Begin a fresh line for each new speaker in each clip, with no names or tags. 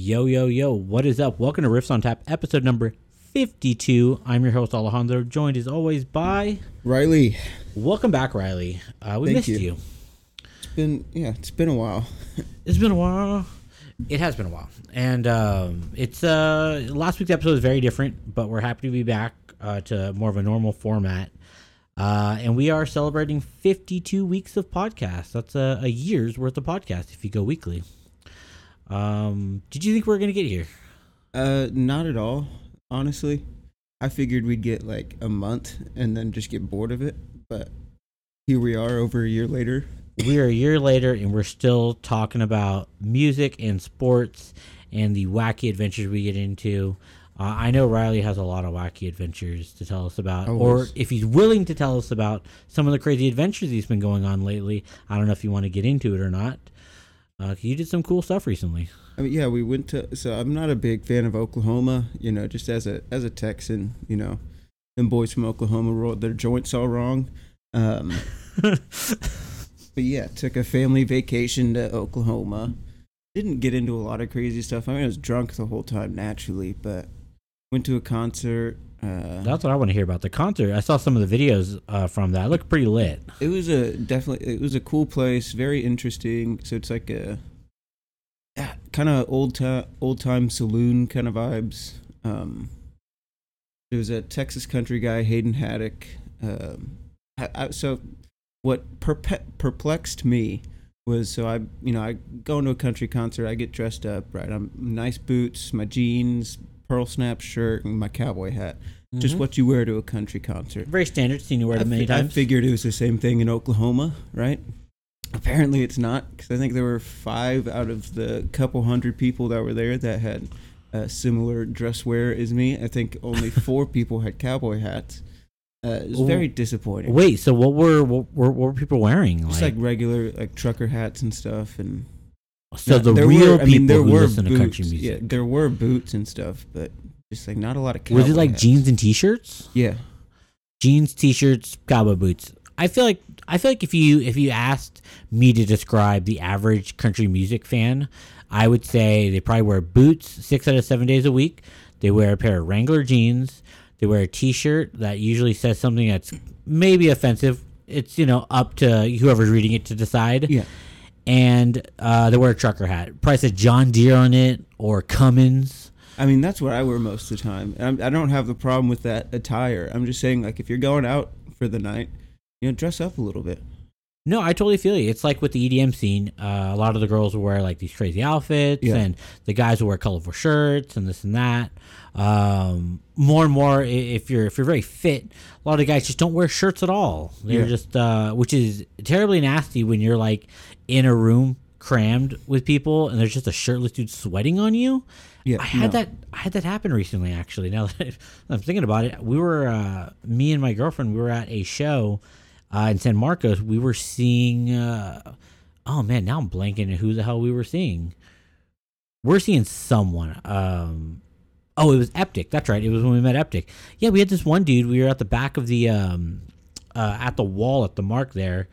Yo, yo, yo, what is up? Welcome to Riffs on Tap, episode number 52. I'm your host, Alejandro, joined as always by.
Riley,
Welcome back, Riley. Uh, we
Thank
missed
you.
you.
it's been yeah, it's been a while.
It's been a while. It has been a while. And um, it's uh, last week's episode was very different, but we're happy to be back uh, to more of a normal format. Uh, and we are celebrating 52 weeks of podcasts. That's a, a year's worth of podcasts if you go weekly. Um, did you think we were going to get here?
Uh, not at all, honestly. I figured we'd get like a month and then just get bored of it, but here we are over a year later.
we are a year later and we're still talking about music and sports and the wacky adventures we get into. Uh, I know Riley has a lot of wacky adventures to tell us about, or if he's willing to tell us about some of the crazy adventures he's been going on lately. I don't know if you want to get into it or not. Uh, you did some cool stuff recently.
I mean, yeah, we went to. So I'm not a big fan of Oklahoma. You know, just as a as a Texan, you know, them boys from Oklahoma rolled their joints all wrong. Um, but yeah, took a family vacation to Oklahoma. Didn't get into a lot of crazy stuff. I mean, I was drunk the whole time naturally, but went to a concert. Uh,
That's what I want to hear about the concert. I saw some of the videos uh, from that. It looked pretty lit.
It was a definitely it was a cool place, very interesting. So it's like a kind of old time old time saloon kind of vibes. Um, there was a Texas country guy, Hayden Haddock. Um, I, I, so what perpe- perplexed me was so I you know I go into a country concert, I get dressed up right. I'm nice boots, my jeans, pearl snap shirt, and my cowboy hat. Just
Mhm.
what you wear to a country concert.
very standard. Seen you wear it many
fi- I figured it was the same thing in Oklahoma, right? Apparently, it's not because I think there were five out of the couple hundred people that were there that had uh, similar dress wear as me. I think only four people had cowboy hats. Uh, it was
Ooh.
very disappointing.
Wait, so what were what were, what were people wearing?
Just like regular like trucker hats and stuff, and
so
Yeah,
the real
were,
people
I mean, there
who
were
listen to
boots.
country music.
Yeah, there were boots and stuff, but just like not a lot of.
Was it like
hats.
jeans and t-shirts?
Yeah,
Jeans, t-shirts, cowboy boots. I feel like I feel like if you if you asked me to describe the average country music fan, I would say they probably wear boots six out of seven days a week. They wear a pair of Wrangler jeans. They wear a t-shirt that usually says something that's maybe offensive. It's you know up to whoever's reading it to decide.
yeah.
And uh, they wear a trucker hat. Probably says John Deere on it or Cummins.
I mean, that's what I wear most of the time. I'm, I don't have the problem with that attire. I'm just saying, like, if you're going out for the night, you know, dress up a little bit.
No, I totally feel you. It's like with the EDM scene. Uh, a lot of the girls will wear like these crazy outfits,
Yeah.
and the guys will wear colorful shirts and this and that. Um, more and more, if you're if you're very fit, a lot of the guys just don't wear shirts at all. They're
Yeah.
just, uh, which is terribly nasty when you're like in a room crammed with people and there's just a shirtless dude sweating on you.
Yeah,
I had
no.
that. I had that happen recently. Actually, now that I'm thinking about it, we were uh, me and my girlfriend. We were at a show uh, in San Marcos. We were seeing. Uh, oh man, now I'm blanking who the hell we were seeing. We're seeing someone. Um, oh, it was Eptic. That's right. It was when we met Eptic. Yeah, we had this one dude. We were at the back of the um, uh, at the wall at the mark there.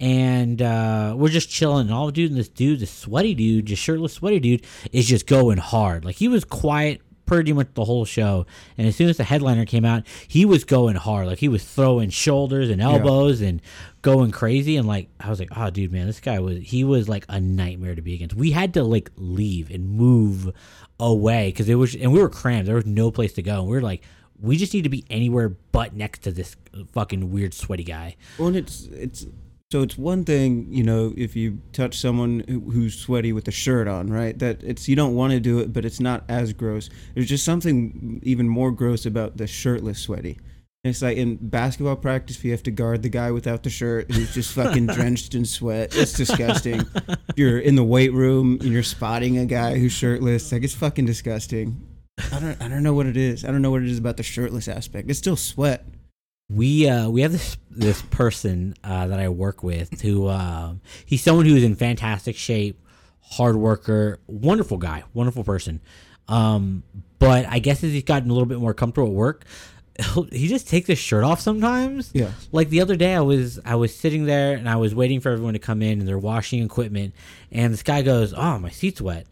And uh, we're just chilling, and all the dude and this dude, this sweaty dude, just shirtless, sweaty dude, is just going hard. Like he was quiet pretty much the whole show, and as soon as the headliner came out, he was going hard. Like he was throwing shoulders and elbows and going crazy. And like I was like, oh, dude, man, this guy was he was like a nightmare to be against. We had to like leave and move away because it was, and we were crammed. There was no place to go. And we were like, we just need to be anywhere but next to this fucking weird sweaty guy.
Well, and it's it's so it's one thing, you know, if you touch someone who's sweaty with a shirt on, right? That it's you don't want to do it, but it's not as gross. There's just something even more gross about the shirtless sweaty. It's like in basketball practice, if you have to guard the guy without the shirt who's just fucking drenched in sweat. It's disgusting. You're in the weight room and you're spotting a guy who's shirtless, like it's fucking disgusting. I don't I don't know what it is. I don't know what it is about the shirtless aspect. It's still sweat.
We uh we have this this person uh that I work with who um he's someone who is in fantastic shape, hard worker, wonderful guy, wonderful person. Um but I guess as he's gotten a little bit more comfortable at work, he just takes his shirt off sometimes.
Yeah.
Like the other day, I was I was sitting there and I was waiting for everyone to come in and they're washing equipment, and this guy goes, "Oh, my seat's wet."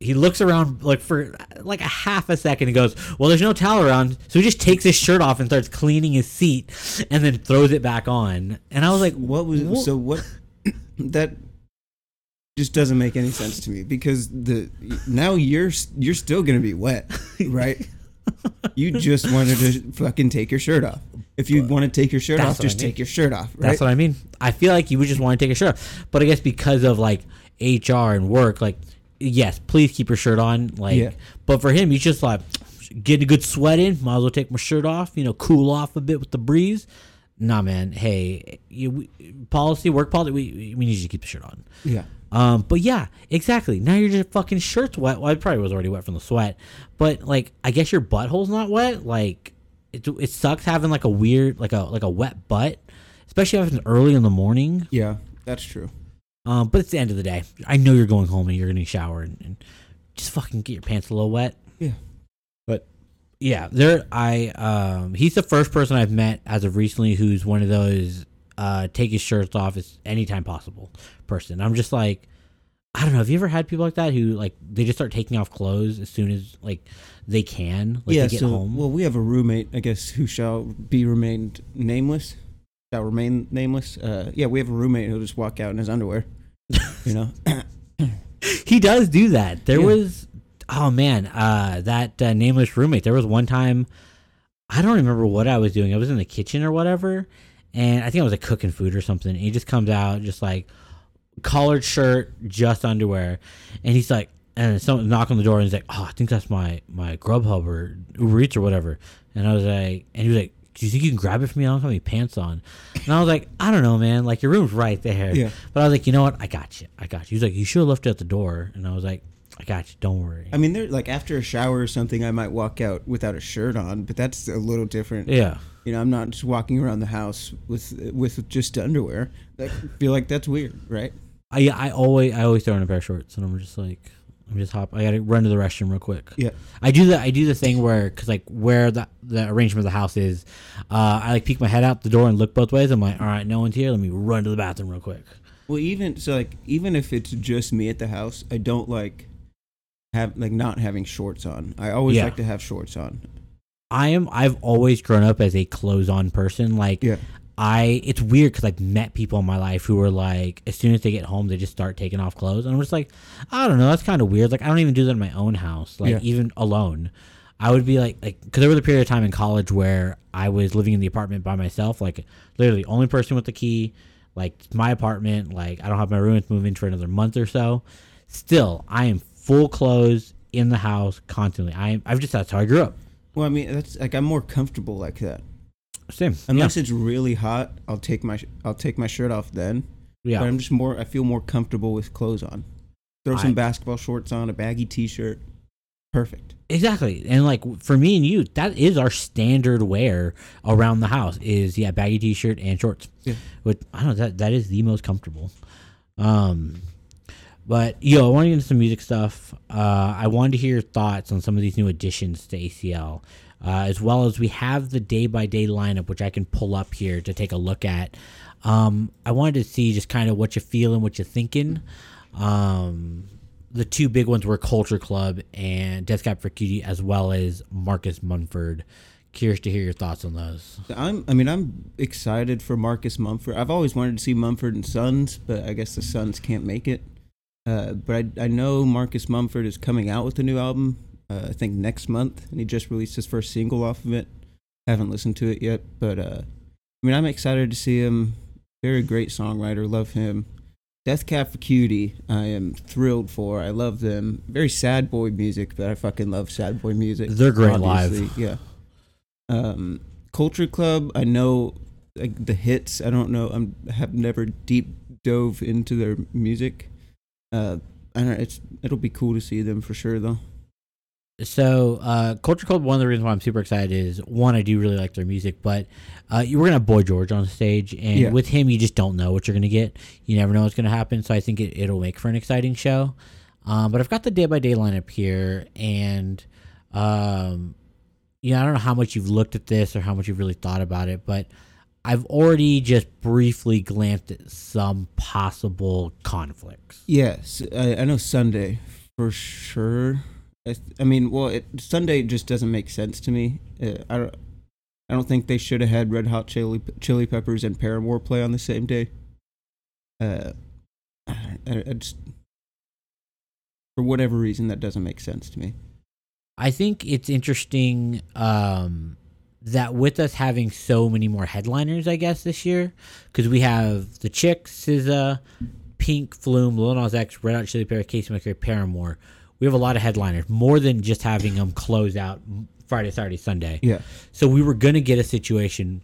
He looks around like for like a half a second and goes, "Well, there's no towel around," so he just takes his shirt off and starts cleaning his seat, and then throws it back on. And I was like,
What was
Wha-
so what? that just doesn't make any sense to me because the now you're you're still gonna be wet, right? you just wanted to fucking take your shirt off. If you want to take your shirt
That's
off,
what I
just
mean.
take your shirt off, right?
That's what I mean. I feel like you would just want to take a shirt off. But I guess because of like HR and work, like yes, please keep your shirt on. Like,
Yeah.
but for him, he's just like getting a good sweat in. Might as well take my shirt off. You know, cool off a bit with the breeze. Nah, man. Hey, you, we, policy, work policy. We we need you to keep the shirt on.
yeah.
Um, but yeah, exactly. Now your just fucking shirt's wet. Well, it probably was already wet from the sweat, but like, I guess your butthole's not wet. Like, it, it sucks having like a weird, like a like a wet butt, especially if it's early in the morning.
Yeah, that's true.
Um, but it's the end of the day. I know you're going home and you're gonna shower and, and just fucking get your pants a little wet.
Yeah.
But yeah, there I um he's the first person I've met as of recently who's one of those uh take his shirts off as anytime possible person. I'm just like I don't know, have you ever had people like that who like they just start taking off clothes as soon as like they can, like
yeah.
they get
so
home?
well, we have a roommate, I guess, who shall be remained nameless. Shall remain nameless. Uh, yeah, we have a roommate who'll just walk out in his underwear. You know.
he does do that. There
Yeah.
was, oh man, uh, that uh, nameless roommate. There was one time, I don't remember what I was doing. I was in the kitchen or whatever, and I think I was like cooking food or something. And he just comes out just like collared shirt, just underwear, and he's like, and someone knock on the door and he's like, oh, I think that's my my Grubhub or Uber Eats or whatever. And I was like, and he was like. Do you think you can grab it for me? I don't have any pants on. And I was like, I don't know, man. Like your room's right there.
Yeah.
But I was like, you know what? I got you. I got you. He was like, you should have left it at the door. And I was like, I got you. Don't worry.
I mean, they're like after a shower or something, I might walk out without a shirt on, but that's a little different.
yeah.
You know, I'm not just walking around the house with with just underwear. I feel like that's weird, right?
I I always I always throw in a pair of shorts, and I'm just like, I'm just hop. I gotta run to the restroom real quick.
Yeah.
I do the I do the thing where because like where the the arrangement of the house is, uh, I like peek my head out the door and look both ways. I'm like, all right, no one's here. Let me run to the bathroom real quick.
Well, even so, like even if it's just me at the house, I don't like have like not having shorts on. I always
Yeah.
like to have shorts on.
I am. I've always grown up as a clothes on person. Like
Yeah.
I, it's weird because I've met people in my life who are like, as soon as they get home, they just start taking off clothes, and I'm just like, I don't know, that's kind of weird. Like I don't even do that in my own house, like
Yeah.
even alone. I would be like, like, because there was a period of time in college where I was living in the apartment by myself, like literally only person with the key, like my apartment. Like I don't have my roommates move in for another month or so. Still, I am full clothes in the house constantly. I am. I've just that's how I grew up.
Well, I mean, that's like I'm more comfortable like that.
Same.
Unless it's really hot, I'll take my sh- I'll take my shirt off then.
yeah.
But. I'm just more. I feel more comfortable with clothes on. Throw some
I-
basketball shorts on, a baggy t-shirt. Perfect.
Exactly. And like for me and you, that is our standard wear around the house is yeah, baggy t shirt and shorts.
Yeah.
But I don't know, that that is the most comfortable. Um but yo, I want to get into some music stuff. Uh I wanted to hear your thoughts on some of these new additions to ACL. Uh, as well as we have the day by day lineup, which I can pull up here to take a look at. Um, I wanted to see just kind of what you're feeling, what you're thinking. Um, the two big ones were Culture Club and Death Cab for Cutie, as well as Marcus Mumford. Curious to hear your thoughts on those.
I'm. I mean, I'm excited for Marcus Mumford. I've always wanted to see Mumford and Sons, but I guess the Sons can't make it. Uh, but I, I know Marcus Mumford is coming out with a new album. Uh, I think next month, and he just released his first single off of it. Haven't listened to it yet, but uh, I mean, I'm excited to see him. Very great songwriter. Love him. Death Cab for Cutie, I am thrilled for. I love them. Very sad boy music, but I fucking love sad boy music.
They're great live.
obviously. Yeah. Um, Culture Club, I know like the hits. I don't know. I'm have never deep dove into their music. Uh, I don't know, it's it'll be cool to see them for sure though.
So, uh, Culture Club, one of the reasons why I'm super excited is one, I do really like their music, but uh, you were going to have Boy George on stage, and
Yeah.
with him, you just don't know what you're going to get. You never know what's going to happen, so I think it, it'll make for an exciting show. Um, but I've got the day by day lineup here, and um, you know, I don't know how much you've looked at this or how much you've really thought about it, but I've already just briefly glanced at some possible conflicts.
Yes, I, I know Sunday for sure. I, I mean, well, it, Sunday just doesn't make sense to me. Uh, I don't. I don't think they should have had Red Hot Chili Chili Peppers and Paramore play on the same day. Uh, I, I just for whatever reason that doesn't make sense to me.
I think it's interesting um, that with us having so many more headliners, I guess this year, because we have the Chicks, SZA, Pink, Flume, Lil Nas X, Red Hot Chili Peppers, Casey McRae, Paramore. We have a lot of headliners, more than just having them close out Friday, Saturday, Sunday.
Yeah.
So we were gonna get a situation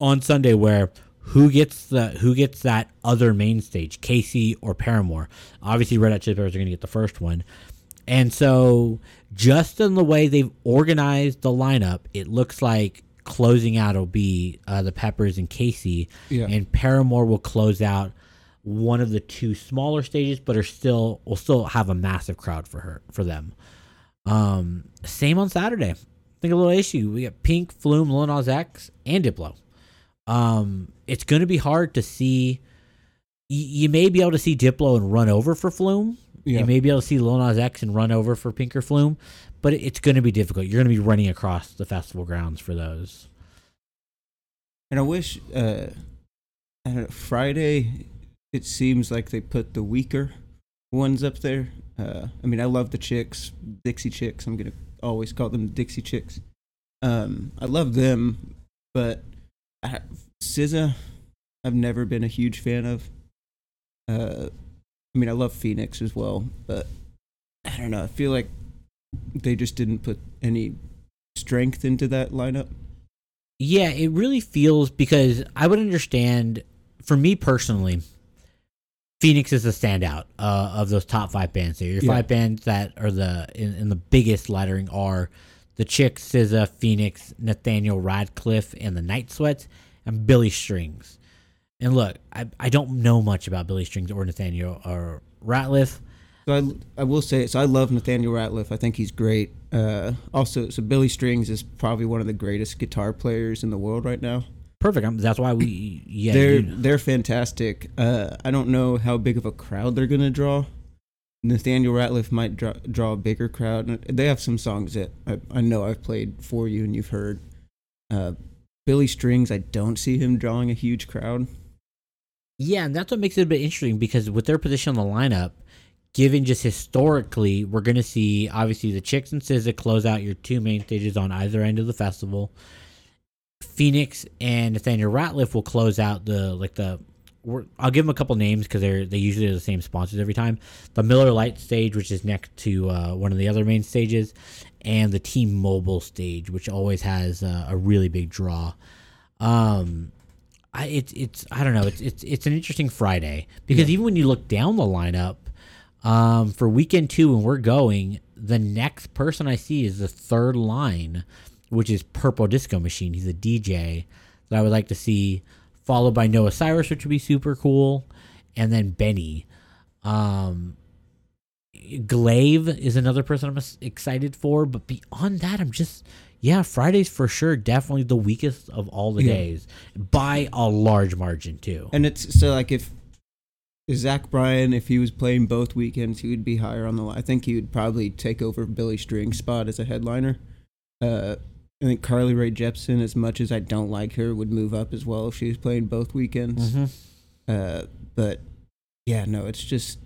on Sunday where who gets the who gets that other main stage, Kacey or Paramore? Obviously, Red Hot Chili Peppers are gonna get the first one, and so just in the way they've organized the lineup, it looks like closing out will be uh, the Peppers and Kacey,
Yeah.
and Paramore will close out one of the two smaller stages, but are still will still have a massive crowd for her for them. Um, same on Saturday. I think a little issue. We got Pink, Flume, Lil Nas X, and Diplo. Um, it's going to be hard to see. y- You may be able to see Diplo and run over for Flume.
Yeah.
You may be able to see Lil Nas X and run over for Pink or Flume, but it's going to be difficult. You're going to be running across the festival grounds for those.
And I wish uh, I don't know, Friday. It seems like they put the weaker ones up there. Uh, I mean, I love the chicks, Dixie Chicks. I'm gonna always call them Dixie Chicks. Um, I love them, but I, SZA, I've never been a huge fan of. Uh, I mean, I love Phoenix as well, but I don't know. I feel like they just didn't put any strength into that lineup.
Yeah, it really feels because I would understand for me personally, Phoenix is the standout uh, of those top five bands. There, your
Yeah.
five bands that are the in, in the biggest lettering are the Chicks, SZA, Phoenix, Nathaniel Radcliffe, and the Night Sweats, and Billy Strings. And look, I I don't know much about Billy Strings or Nathaniel or Rateliff.
So I, I will say so I love Nathaniel Rateliff. I think he's great. Uh, also, so Billy Strings is probably one of the greatest guitar players in the world right now.
Perfect. I'm, that's why we yeah.
they're
you know.
they're fantastic. Uh, I don't know how big of a crowd they're gonna draw. Nathaniel Rateliff might draw, draw a bigger crowd. They have some songs that I, I know I've played for you and you've heard. Uh, Billy Strings, I don't see him drawing a huge crowd.
Yeah, and that's what makes it a bit interesting because with their position on the lineup, given just historically, we're going to see obviously the Chicks and SZA close out your two main stages on either end of the festival. Phoenix and Nathaniel Rateliff will close out the like the. We're, I'll give them a couple names because they're they usually are the same sponsors every time. The Miller Lite stage, which is next to uh, one of the other main stages, and the T-Mobile stage, which always has uh, a really big draw. Um, I it's it's I don't know it's it's it's an interesting Friday because even when you look down the lineup, um, for weekend two when we're going, the next person I see is the third line, which is Purple Disco Machine. He's a DJ that I would like to see, followed by Noah Cyrus, which would be super cool, and then Benny. Um, Glaive is another person I'm excited for, but beyond that, I'm just yeah, Friday's for sure definitely the weakest of all the
Yeah.
days by a large margin too.
And it's so like if Zach Bryan, if he was playing both weekends, he would be higher on the line. I think he would probably take over Billy String's spot as a headliner. Uh, I think Carly Rae Jepsen, as much as I don't like her, would move up as well if she was playing both weekends.
hmm
Uh, but yeah, no, it's just.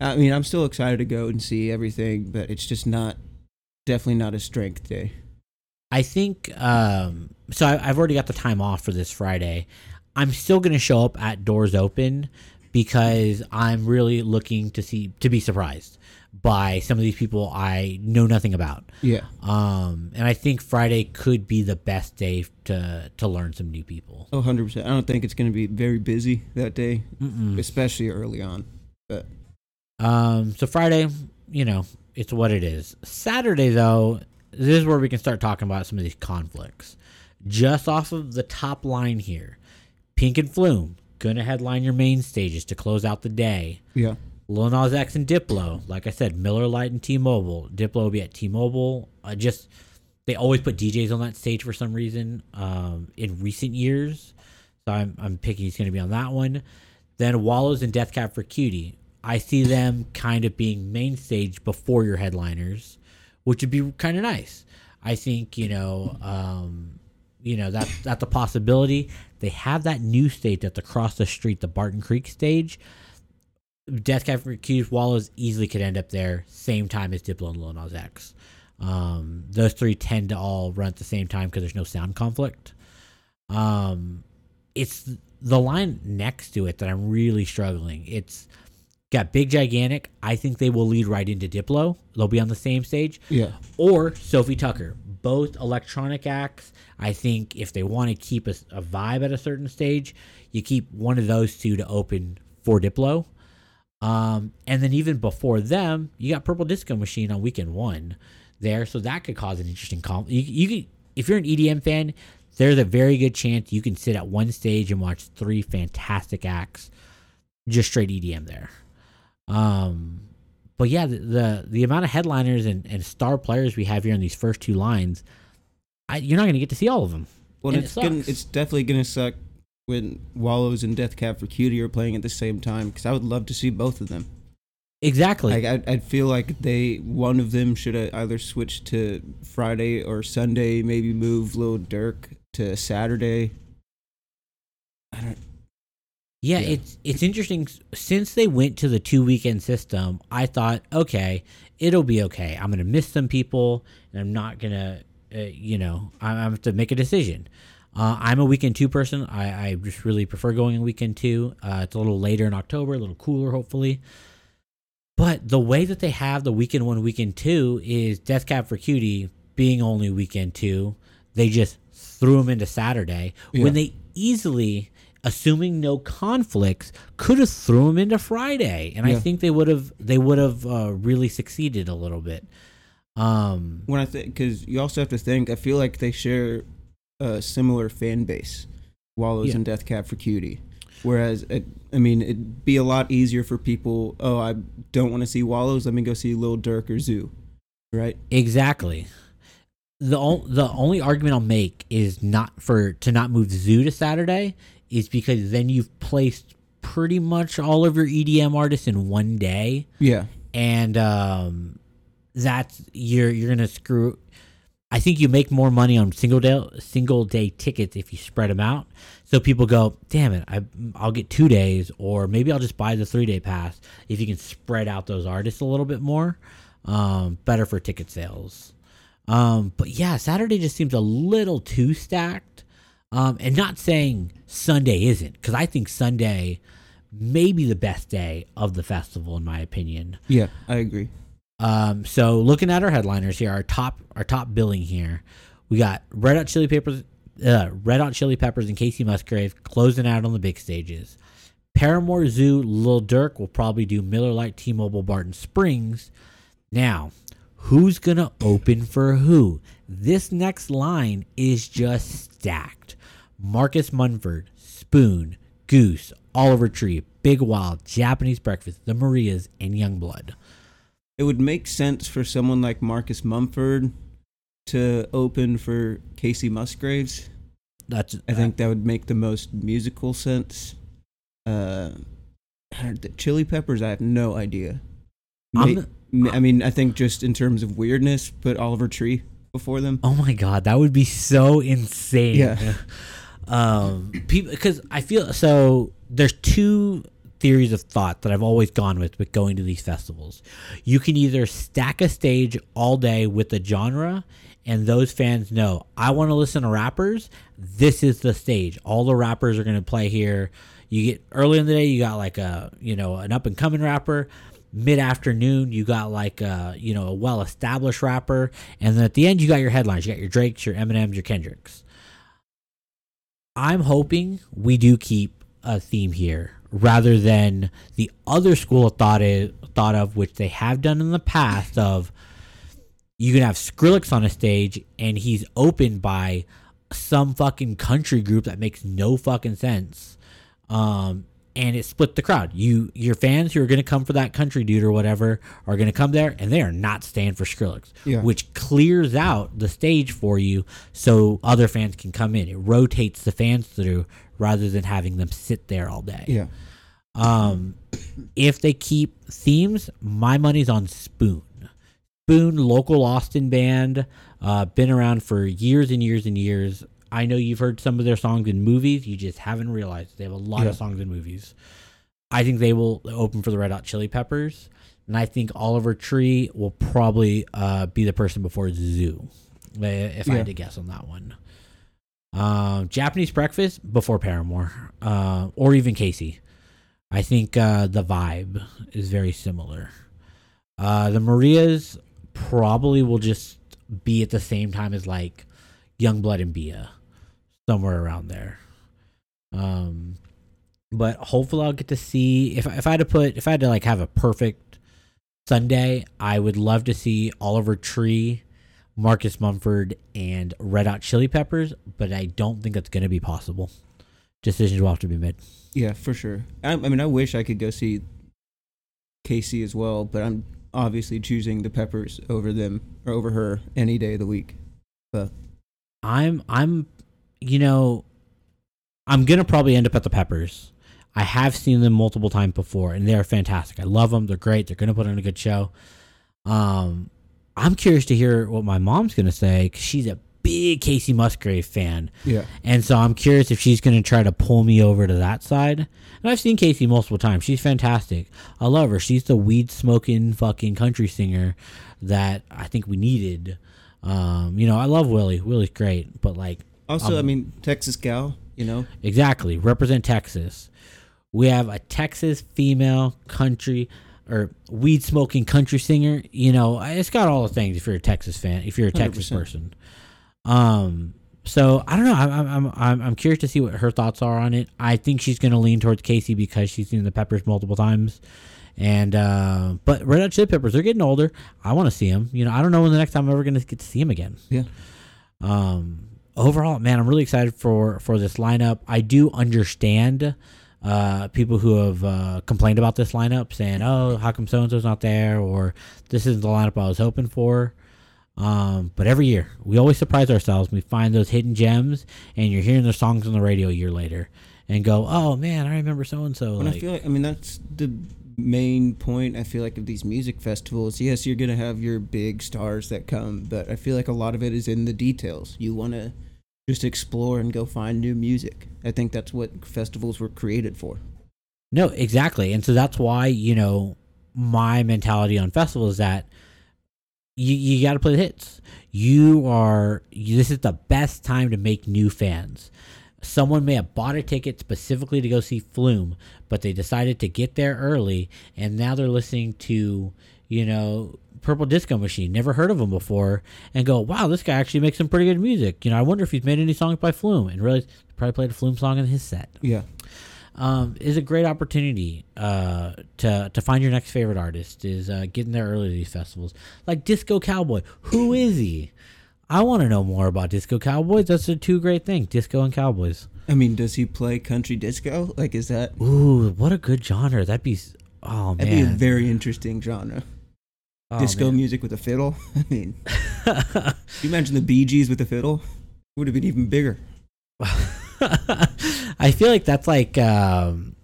I mean, I'm still excited to go and see everything, but it's just not, definitely not a strength day.
I think um, so. I, I've already got the time off for this Friday. I'm still going to show up at doors open because I'm really looking to see to be surprised by some of these people I know nothing about.
Yeah.
Um, and I think Friday could be the best day to to learn some new people.
Oh, 100%. I don't think it's going to be very busy that day,
Mm-mm.
especially early on. But
Um, so Friday, you know, it's what it is. Saturday, though, this is where we can start talking about some of these conflicts. Just off of the top line here, Pink and Flume gonna headline your main stages to close out the day.
yeah.
Lil Nas X and Diplo, like I said, Miller Lite and T-Mobile. Diplo will be at T-Mobile. Uh, just they always put DJs on that stage for some reason. Um, in recent years, so I'm I'm picking he's going to be on that one. Then Wallows and Death Cab for Cutie. I see them kind of being main stage before your headliners, which would be kind of nice. I think you know, um, you know that that's a possibility. They have that new stage that's across the street, the Barton Creek stage. Death Cab for Cutie Wallows easily could end up there, same time as Diplo and Lil Nas X. Um, those three tend to all run at the same time because there's no sound conflict. Um, it's the line next to it that I'm really struggling. It's got Big Gigantic. I think they will lead right into Diplo. They'll be on the same stage.
Yeah.
Or Sophie Tucker. Both electronic acts. I think if they want to keep a, a vibe at a certain stage, you keep one of those two to open for Diplo. Um, and then even before them, you got Purple Disco Machine on weekend one there, so that could cause an interesting comp. You, you could, if you're an EDM fan, there's a very good chance you can sit at one stage and watch three fantastic acts, just straight EDM there. Um, but yeah, the, the the amount of headliners and, and star players we have here in these first two lines, I, you're not going to get to see all of them.
Well, it's
it
gonna, it's definitely gonna suck when Wallows and Death Cab for Cutie are playing at the same time because I would love to see both of them.
Exactly.
Like I'd, I'd feel like they one of them should have either switched to Friday or Sunday, maybe move Lil Durk to Saturday. I don't.
Yeah,
Yeah.
it's it's interesting. Since they went to the two weekend system, I thought, okay, it'll be okay. I'm gonna miss some people, and I'm not gonna, uh, you know, I, I have to make a decision. Uh, I'm a weekend two person. I, I just really prefer going in weekend two. Uh, it's a little later in October, a little cooler, hopefully. But the way that they have the weekend one, weekend two is Death Cab for Cutie being only weekend two. They just threw them into Saturday
Yeah.
when they easily, assuming no conflicts, could have threw them into Friday, and I think they would have they would have uh, really succeeded a little bit. Um,
When I think, because you also have to think, I feel like they share a similar fan base, Wallows
Yeah.
and Death Cab for Cutie. Whereas, it, I mean, it'd be a lot easier for people. Oh, I don't want to see Wallows. Let me go see Lil Durk or Zhu, right?
Exactly. The o- the only argument I'll make is not for to not move Zhu to Saturday is because then you've placed pretty much all of your EDM artists in one day,
Yeah,
and um, that's you're you're gonna screw. I think you make more money on single day single day tickets if you spread them out. So people go, damn it, I I'll get two days, or maybe I'll just buy the three day pass. If you can spread out those artists a little bit more, um, better for ticket sales. Um, but yeah, Saturday just seems a little too stacked. Um, and not saying Sunday isn't, because I think Sunday may be the best day of the festival, in my opinion.
yeah, I agree.
Um, so looking at our headliners here, our top our top billing here, we got Red Hot Chili Peppers, uh, Red Hot Chili Peppers and Kacey Musgrave closing out on the big stages. Paramore Zhu, Lil Durk will probably do Miller Lite, T-Mobile, Barton Springs. Now, who's gonna open for who? This next line is just stacked. Marcus Mumford, Spoon, Goose, Oliver Tree, Big Wild, Japanese Breakfast, The Marias, and Yungblud.
It would make sense for someone like Marcus Mumford to open for Kacey Musgraves.
That's
I think that would make the most musical sense. Uh, the Chili Peppers, I have no idea. May- I mean, I think just in terms of weirdness, put Oliver Tree before them.
Oh my god, that would be so insane.
Yeah.
um, people, because I feel so. There's two theories of thought that I've always gone with with going to these festivals. You can either stack a stage all day with the genre, and those fans know I want to listen to rappers. This is the stage. All the rappers are going to play here. You get early in the day, you got like a you know an up and coming rapper. Mid afternoon, you got like a you know a well established rapper, and then at the end, you got your headlines. You got your Drakes, your Eminems, your Kendricks. I'm hoping we do keep a theme here rather than the other school of thought is, thought of which they have done in the past of you can have Skrillex on a stage and he's opened by some fucking country group that makes no fucking sense. Um and it split the crowd. You your fans who are going to come for that country dude or whatever are going to come there and they are not staying for Skrillex,
Yeah.
which clears out the stage for you so other fans can come in. It rotates the fans through rather than having them sit there all day.
Yeah.
Um, if they keep themes, my money's on Spoon. Spoon, local Austin band, uh, been around for years and years and years. I know you've heard some of their songs in movies. You just haven't realized they have a lot
Yeah.
of songs in movies. I think they will open for the Red Hot Chili Peppers, and I think Oliver Tree will probably uh, be the person before Zhu, eh, if I had to guess on that one. Um, Japanese Breakfast before Paramore, uh, or even Kacey. I think uh, the vibe is very similar. Uh, the Marias probably will just be at the same time as like Yungblud and Bia, somewhere around there. Um, but hopefully I'll get to see if if I had to put if I had to like have a perfect Sunday, I would love to see Oliver Tree, Marcus Mumford, and Red Hot Chili Peppers, but I don't think that's going to be possible. Decisions will have to be made.
Yeah, for sure. I, I mean, I wish I could go see Kacey as well, but I'm obviously choosing the Peppers over them or over her any day of the week.
I'm I'm you know I'm gonna probably end up at the Peppers. I have seen them multiple times before, and they're fantastic. I love them. They're great. They're gonna put on a good show. Um, I'm curious to hear what my mom's gonna say because she's a big Kacey Musgrave fan,
Yeah.
and so I'm curious if she's gonna try to pull me over to that side. And I've seen Kacey multiple times. She's fantastic. I love her. She's the weed smoking fucking country singer that I think we needed. Um, you know, I love Willie. Willie's great, but like
Also,
Um,
I mean, Texas gal, you know,
exactly represent Texas. We have a Texas female country or weed smoking country singer. You know, it's got all the things. If you're a Texas fan, if you're a Texas
100%.
person, um, so I don't know. I'm I'm I'm I'm curious to see what her thoughts are on it. I think she's going to lean towards Kacey because she's seen the Peppers multiple times. And uh, but Red Hot Chili Peppers, they're getting older. I want to see them. You know, I don't know when the next time I'm ever going to get to see them again.
Yeah.
Um, overall, man, I'm really excited for for this lineup. I do understand uh, people who have uh, complained about this lineup, saying, "Oh, how come so and so's not there?" or "This isn't the lineup I was hoping for." Um, but every year, we always surprise ourselves. We find those hidden gems, and you're hearing their songs on the radio a year later, and go, "Oh man, I remember so and so."
And I feel like I mean that's the main point. I feel like of these music festivals. Yes, you're gonna have your big stars that come, but I feel like a lot of it is in the details. You want to just explore and go find new music. I think that's what festivals were created for.
No, exactly. And so that's why, you know, my mentality on festivals is that you, you got to play the hits. You are, you, this is the best time to make new fans. Someone may have bought a ticket specifically to go see Flume, but they decided to get there early and now they're listening to, you know, Purple Disco Machine. Never heard of him before and go, wow, this guy actually makes some pretty good music. You know, I wonder if he's made any songs by Flume and realize he probably played a Flume song in his set
Yeah.
um, is a great opportunity uh, to to find your next favorite artist. Is uh, getting there early to these festivals, like Disco Cowboy. Who is he? I want to know more about Disco Cowboys. That's the two great things, Disco and Cowboys.
I mean, does he play country disco? Like, is that
Ooh, what a good genre. That'd be. Oh
that'd be a
man,
very interesting genre?
Oh,
disco
man.
music with a fiddle. I mean, you imagine the Bee Gees with a fiddle? Would have been even bigger.
I feel like that's like um,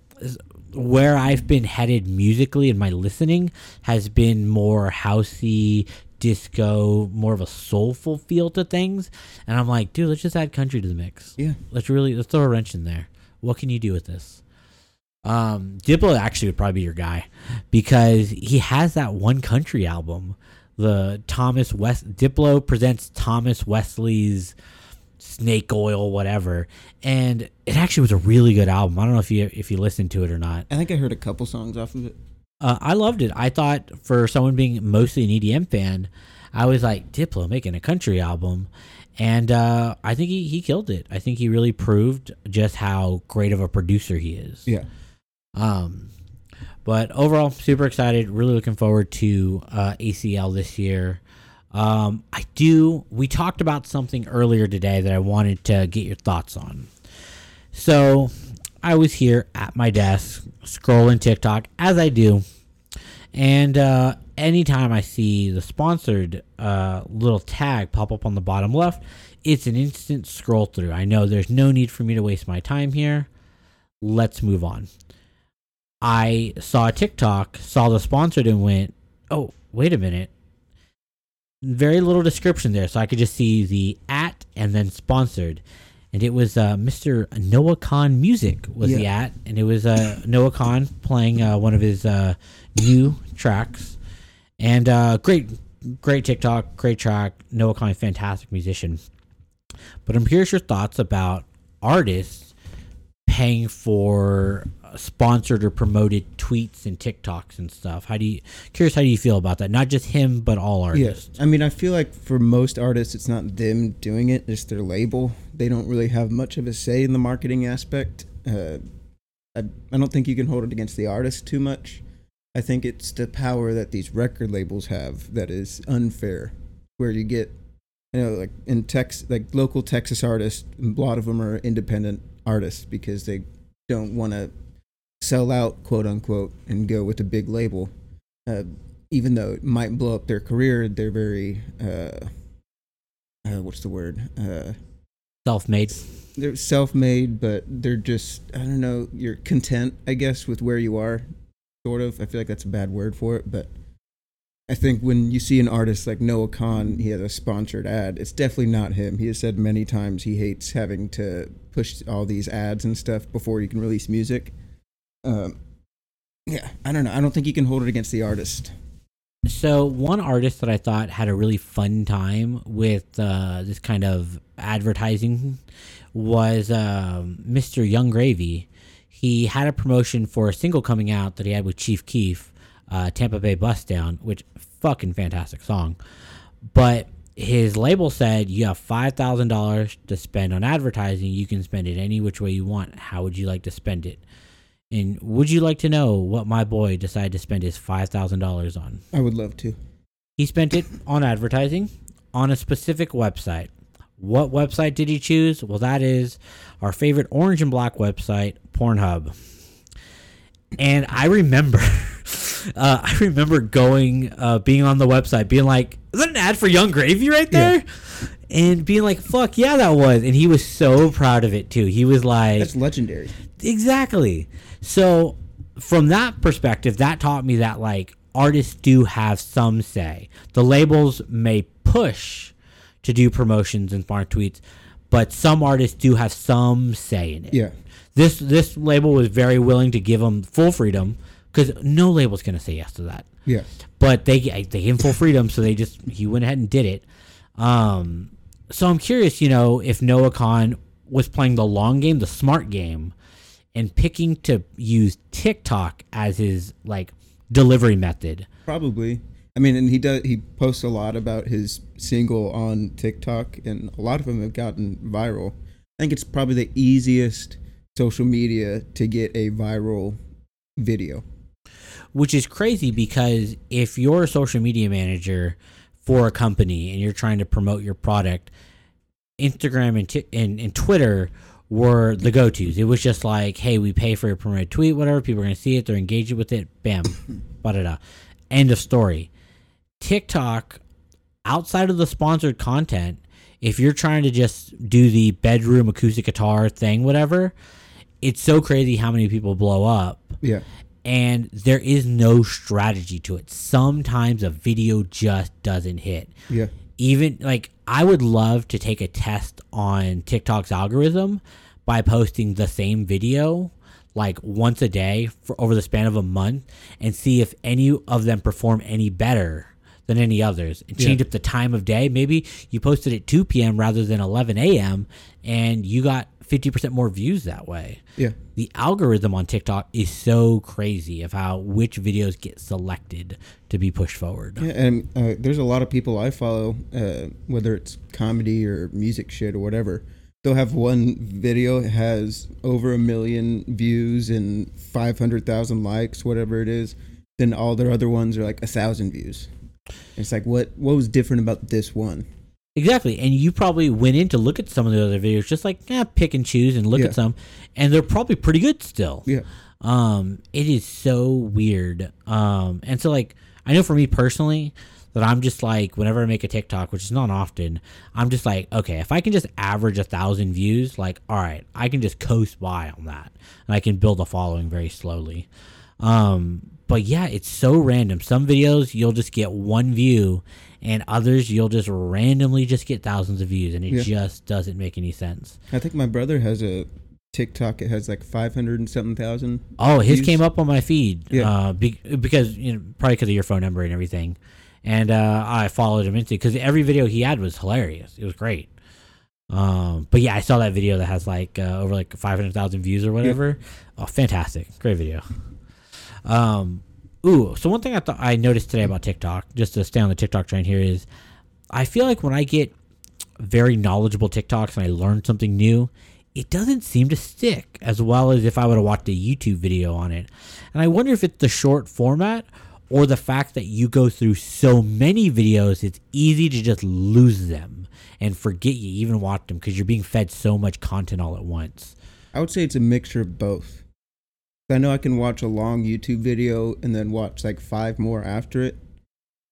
where I've been headed musically in my listening has been more housey, disco, more of a soulful feel to things. And I'm like, dude, let's just add country to the mix.
Yeah.
Let's really let's throw a wrench in there. What can you do with this? Um, Diplo actually would probably be your guy because he has that one country album, the Thomas West Diplo presents Thomas Wesley's Snake Oil, whatever, and it actually was a really good album. I don't know if you if you listened to it or not.
I think I heard a couple songs off of it.
Uh, I loved it. I thought for someone being mostly an EDM fan, I was like Diplo making a country album, and uh, I think he, he killed it. I think he really proved just how great of a producer he is.
Yeah.
Um, but overall, super excited. Really looking forward to uh, ACL this year. Um, I do. We talked about something earlier today that I wanted to get your thoughts on. So, I was here at my desk scrolling TikTok as I do, and uh, anytime I see the sponsored uh, little tag pop up on the bottom left, it's an instant scroll through. I know there's no need for me to waste my time here. Let's move on. I saw a TikTok, saw the sponsored, and went, "Oh, wait a minute." Very little description there, so I could just see the at and then sponsored, and it was uh, Mr. Noah Kahan Music was the at, and it was uh, Noah Kahan playing uh, one of his uh, new tracks, and uh, great, great TikTok, great track. Noah Kahan, fantastic musician. But I'm curious your thoughts about artists paying for sponsored or promoted tweets and TikToks and stuff. How do you curious how do you feel about that? Not just him, but all artists.
Yes. I mean, I feel like for most artists, it's not them doing it; it's their label. They don't really have much of a say in the marketing aspect. Uh, I, I don't think you can hold it against the artist too much. I think it's the power that these record labels have that is unfair, where you get, you know, like in Texas like local Texas artists, a lot of them are independent artists because they don't want to sell out, quote unquote, and go with a big label. Uh, even though it might blow up their career, they're very, uh, uh, what's the word? Uh,
Self-made.
they're self-made, but they're just, I don't know, you're content, I guess, with where you are, sort of. I feel like that's a bad word for it, but I think when you see an artist like Noah Kahan, he has a sponsored ad. It's definitely not him. He has said many times he hates having to push all these ads and stuff before you can release music. Um, yeah, I don't know. I don't think you can hold it against the artist.
So one artist that I thought had a really fun time with uh, this kind of advertising was um, Mr. Yung Gravy. He had a promotion for a single coming out that he had with Chief Keef, uh, Tampa Bay Bust Down, which fucking fantastic song. But his label said you have five thousand dollars to spend on advertising. You can spend it any which way you want. How would you like to spend it? And would you like to know what my boy decided to spend his five thousand dollars on?
I would love to.
He spent it on advertising on a specific website. What website did he choose? Well, that is our favorite orange and black website, Pornhub. And I remember, uh, I remember going, uh, being on the website, being like, "Is that an ad for Yung Gravy right there?" And being like, "Fuck yeah, that was." And he was so proud of it too. He was like,
That's legendary.
Exactly. So from that perspective, that taught me that like artists do have some say. The labels may push to do promotions and smart tweets, but some artists do have some say in it.
Yeah.
This this label was very willing to give them full freedom because no label's going to say yes to that.
Yeah.
But they they gave him full freedom, so they just he went ahead and did it. Um, so I'm curious, you know, if Noah Kahan was playing the long game, the smart game, and picking to use TikTok as his like delivery method.
Probably. I mean, and he does. He posts a lot about his single on TikTok, and a lot of them have gotten viral. I think it's probably the easiest social media to get a viral video.
which is crazy because if you're a social media manager for a company and you're trying to promote your product, Instagram and, t- and, and Twitter were the go tos. It was just like, hey, we pay for a promoted tweet, whatever. People are going to see it, they're engaging with it. Bam, ba da da. End of story. TikTok, outside of the sponsored content, if you're trying to just do the bedroom acoustic guitar thing, whatever, it's so crazy how many people blow up
Yeah.
and there is no strategy to it. Sometimes a video just doesn't hit.
Yeah.
Even like I would love to take a test on TikTok's algorithm by posting the same video like once a day for over the span of a month and see if any of them perform any better than any others and change
Yeah.
up the time of day. Maybe you posted at 2 p.m. rather than 11 a.m. and you got 50% more views that way
Yeah.
the algorithm on TikTok is so crazy of how which videos get selected to be pushed forward.
Yeah, and uh, there's a lot of people I follow, uh, whether it's comedy or music shit or whatever. They'll have one video that has over a million views and five hundred thousand likes, whatever it is. Then all their other ones are like a thousand views. It's like what what was different about this one?
Exactly. And you probably went in to look at some of the other videos, just like yeah, pick and choose and look
Yeah.
at some, and they're probably pretty good still.
Yeah,
Um, it is so weird. Um, and so like I know for me personally that I'm just like whenever I make a TikTok, which is not often, I'm just like, okay, if I can just average a thousand views, like, all right, I can just coast by on that, and I can build a following very slowly. Um, but yeah, it's so random. Some videos you'll just get one view, and others you'll just randomly just get thousands of views, and it
Yeah.
just doesn't make any sense.
I think my brother has a TikTok. It has like 500 and something thousand.
Oh, his
views.
came up on my feed.
Yeah.
Uh, be, because you know probably because of your phone number and everything, and uh, I followed him into because every video he had was hilarious. It was great. Um, but yeah, I saw that video that has like uh, over like five hundred thousand views or whatever. Oh, fantastic! Great video. Um, ooh, so one thing I thought I noticed today about TikTok, just to stay on the TikTok train here, is I feel like when I get very knowledgeable TikToks and I learn something new, it doesn't seem to stick as well as if I would have watched a YouTube video on it. And I wonder if it's the short format or the fact that you go through so many videos, it's easy to just lose them and forget you even watched them because you're being fed so much content all at once.
I would say it's a mixture of both. I know I can watch a long YouTube video and then watch like five more after it.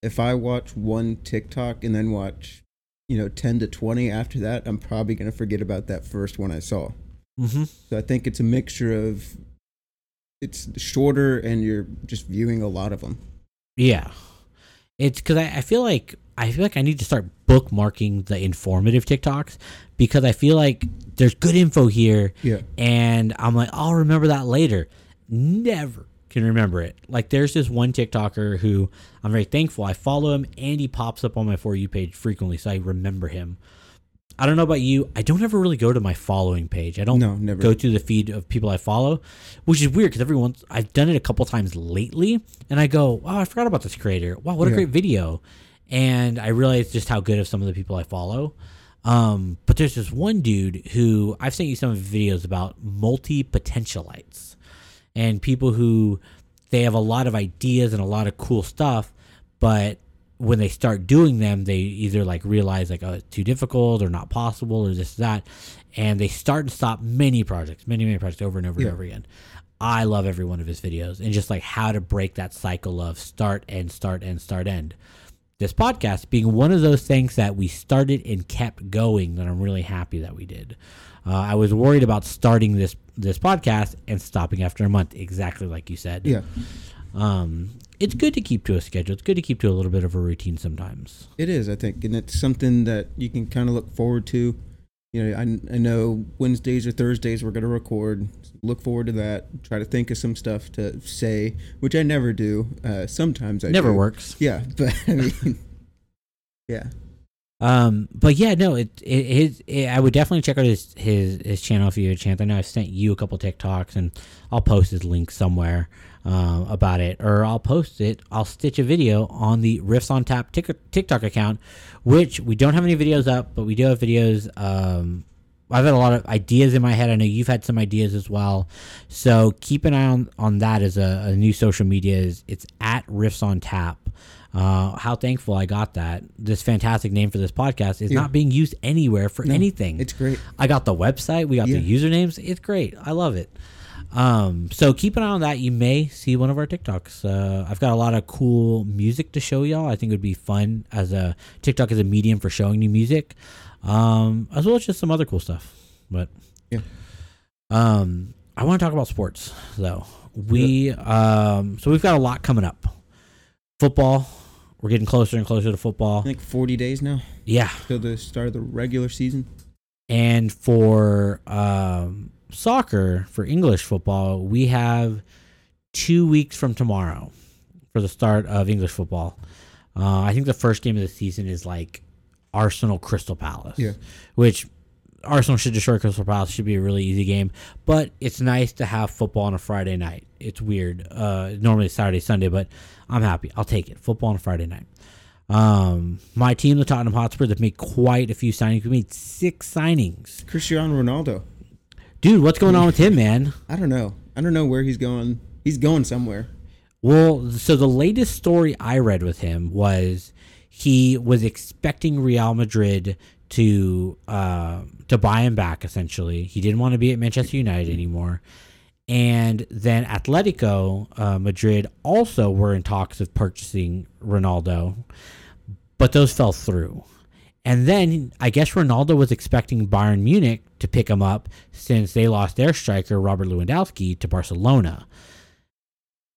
If I watch one TikTok and then watch, you know, 10 to 20 after that, I'm probably going to forget about that first one I saw.
Mm-hmm.
So I think it's a mixture of it's shorter and you're just viewing a lot of them.
Yeah, it's because I, I feel like I feel like I need to start bookmarking the informative TikToks because I feel like there's good info here,
Yeah.
and I'm like I'll remember that later. Never can remember it. Like there's this one TikToker who I'm very thankful I follow him and he pops up on my for you page frequently, so I remember him. I don't know about you. I don't ever really go to my following page. I don't
No, never.
go to the feed of people I follow, which is weird because everyone I've done it a couple times lately, and I go, "Wow, I forgot about this creator. Wow, what a
Yeah.
great video!" And I realize just how good of some of the people I follow. Um, but there's this one dude who I've sent you some of videos about multi potentialites and people who they have a lot of ideas and a lot of cool stuff, but when they start doing them, they either like realize like oh it's too difficult or not possible or this that, and they start and stop many projects, many many projects over and over
Yeah.
and over again. I love every one of his videos and just like how to break that cycle of start and start and start end. This podcast being one of those things that we started and kept going that I'm really happy that we did. Uh, I was worried about starting this this podcast and stopping after a month, exactly like you said.
Yeah.
Um, it's good to keep to a schedule. It's good to keep to a little bit of a routine sometimes.
It is, I think, and it's something that you can kind of look forward to. You know, I, I know Wednesdays or Thursdays we're going to record. Look forward to that. Try to think of some stuff to say, which I never do. Uh, sometimes I
Never
do.
works.
Yeah, but I mean, yeah,
Um, but yeah, no, it, it his it, I would definitely check out his his his channel if you had a chance. I know I've sent you a couple TikToks, and I'll post his link somewhere uh, about it, or I'll post it. I'll stitch a video on the Riffs on Tap Tik- TikTok account, which we don't have any videos up, but we do have videos. Um, I've had a lot of ideas in my head. I know you've had some ideas as well. So keep an eye on, on that as a, a new social media. Is It's at Riffs on Tap. Uh, how thankful I got that. This fantastic name for this podcast is
Yeah.
not being used anywhere for
No,
anything.
it's great.
I got the website. We got the usernames. It's great. I love it. Um, so keep an eye on that. You may see one of our TikToks. Uh, I've got a lot of cool music to show y'all. I think it would be fun as a TikTok as a medium for showing new music, um, as well as just some other cool stuff. But
Yeah.
um, I want to talk about sports though. We um, so we've got a lot coming up. Football. We're getting closer and closer to football.
I think 40 days now
Yeah,
till the start of the regular season.
And for um, soccer, for English football, we have two weeks from tomorrow for the start of English football. Uh, I think the first game of the season is like Arsenal Crystal Palace,
Yeah.
which Arsenal should destroy Crystal Palace. It should be a really easy game, but it's nice to have football on a Friday night. It's weird. Uh, normally it's Saturday, Sunday, but I'm happy. I'll take it. Football on a Friday night. Um, my team, the Tottenham Hotspurs, have made quite a few signings. We made six signings.
Cristiano Ronaldo.
Dude, what's going on with him, man?
I don't know. I don't know where he's going. He's going somewhere.
Well, so the latest story I read with him was he was expecting Real Madrid to uh, to buy him back. Essentially, he didn't want to be at Manchester United anymore, and then Atletico uh, Madrid also were in talks of purchasing Ronaldo, but those fell through. And then I guess Ronaldo was expecting Bayern Munich to pick him up since they lost their striker Robert Lewandowski to Barcelona.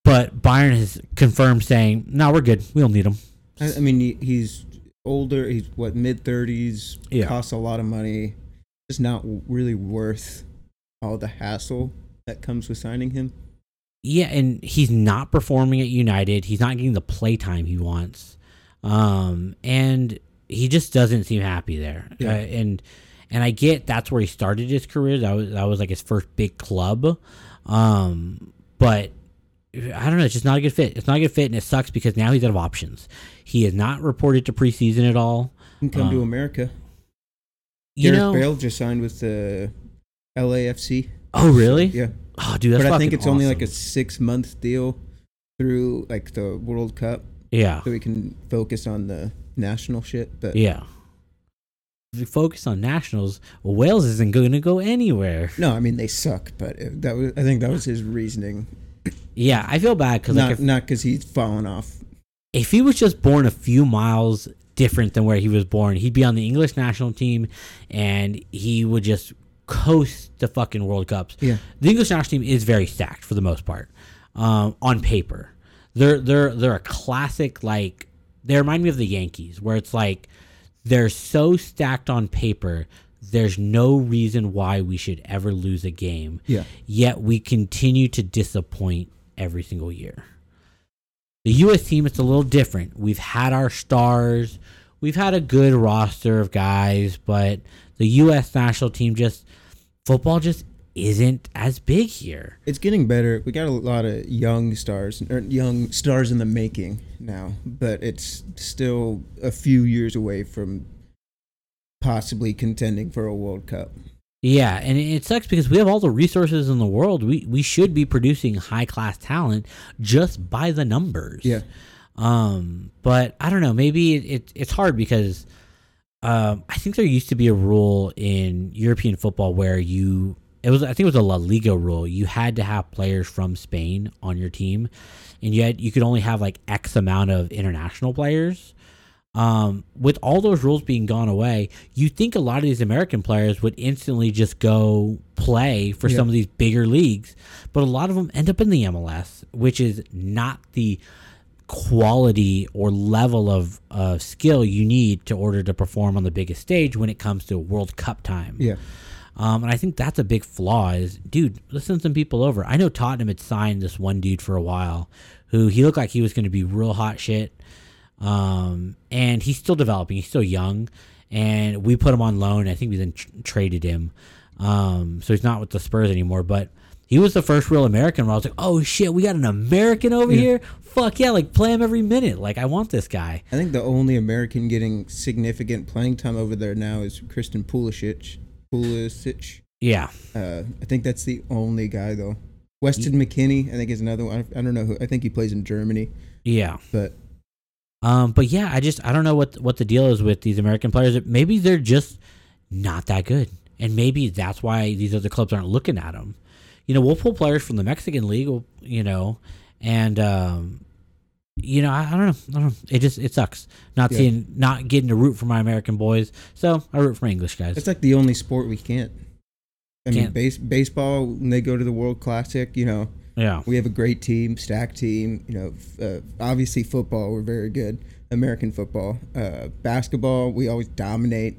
but Bayern has confirmed saying, "No, we're good. We don't need him."
I, I mean, he's older. He's what mid thirties.
Yeah.
Costs a lot of money. It's not really worth all the hassle that comes with signing him.
Yeah, and he's not performing at United. He's not getting the play time he wants, um, and he just doesn't seem happy there.
Yeah.
Uh, and and I get that's where he started his career. That was that was like his first big club, um, but I don't know. It's just not a good fit. It's not a good fit, and it sucks because now he's out of options. He is not reported to preseason at all.
He can come to
Um,
America.
You
Gareth
know?
Bale just signed with the LAFC.
Oh, really?
Yeah,
Oh, dude, that's
but I think it's only like a six month deal through like the World Cup,
yeah,
so we can focus on the national shit. But
yeah. If we focus on nationals, Wales isn't going to go anywhere.
no, I mean they suck. But that was I think that was his reasoning.
Yeah, I feel bad because
Not
like
not because he's fallen off.
if he was just born a few miles different than where he was born, he'd be on the English national team, and he would just coast the fucking World Cups.
Yeah.
the English national team is very stacked for the most part, um, on paper. They're they're they're a classic like they remind me of the Yankees, where it's like they're so stacked on paper. There's no reason why we should ever lose a game.
Yeah.
Yet we continue to disappoint every single year. The U.S. team, it's a little different. We've had our stars, we've had a good roster of guys, but the U.S. national team just football just isn't as big here.
It's getting better. We got a lot of young stars, or young stars in the making now, but it's still a few years away from possibly contending for a World Cup.
Yeah, and it sucks because we have all the resources in the world. We we should be producing high class talent just by the numbers.
Yeah.
Um, but I don't know. Maybe it, it it's hard because um, I think there used to be a rule in European football where you it was I think it was a La Liga rule. You had to have players from Spain on your team, and yet you could only have like X amount of international players. Um, with all those rules being gone away, you think a lot of these American players would instantly just go play for
Yeah.
some of these bigger leagues, but a lot of them end up in the MLS, which is not the quality or level of uh, skill you need to order to perform on the biggest stage when it comes to World Cup time.
Yeah.
Um, and I think that's a big flaw. Is dude, let's send some people over. I know Tottenham had signed this one dude for a while, who he looked like he was going to be real hot shit. Um, and he's still developing. He's still young, and we put him on loan. I think we then tr- traded him. Um, so he's not with the Spurs anymore. But he was the first real American. Where I was like, oh shit, we got an American over
Yeah.
here. Fuck yeah, like play him every minute. Like I want this guy.
I think the only American getting significant playing time over there now is Christian Pulisic. Pulisic.
Yeah,
Uh, I think that's the only guy though. Weston McKennie, I think is another one. I don't know who. I think he plays in Germany,
yeah.
but
Um, but yeah, I just I don't know what what the deal is with these American players. Maybe they're just not that good, and maybe that's why these other clubs aren't looking at them. You know, we'll pull players from the Mexican league, you know, and um, you know, I, I don't know, I don't know. It just it sucks not
Yeah.
seeing, not getting to root for my American boys. So I root for my English guys.
it's like the only sport we can't. I mean,
Can't.
base, baseball when they go to the World Classic, you know,
yeah,
we have a great team, stacked team. You know, uh, obviously football, we're very good. American football, uh, basketball, we always dominate.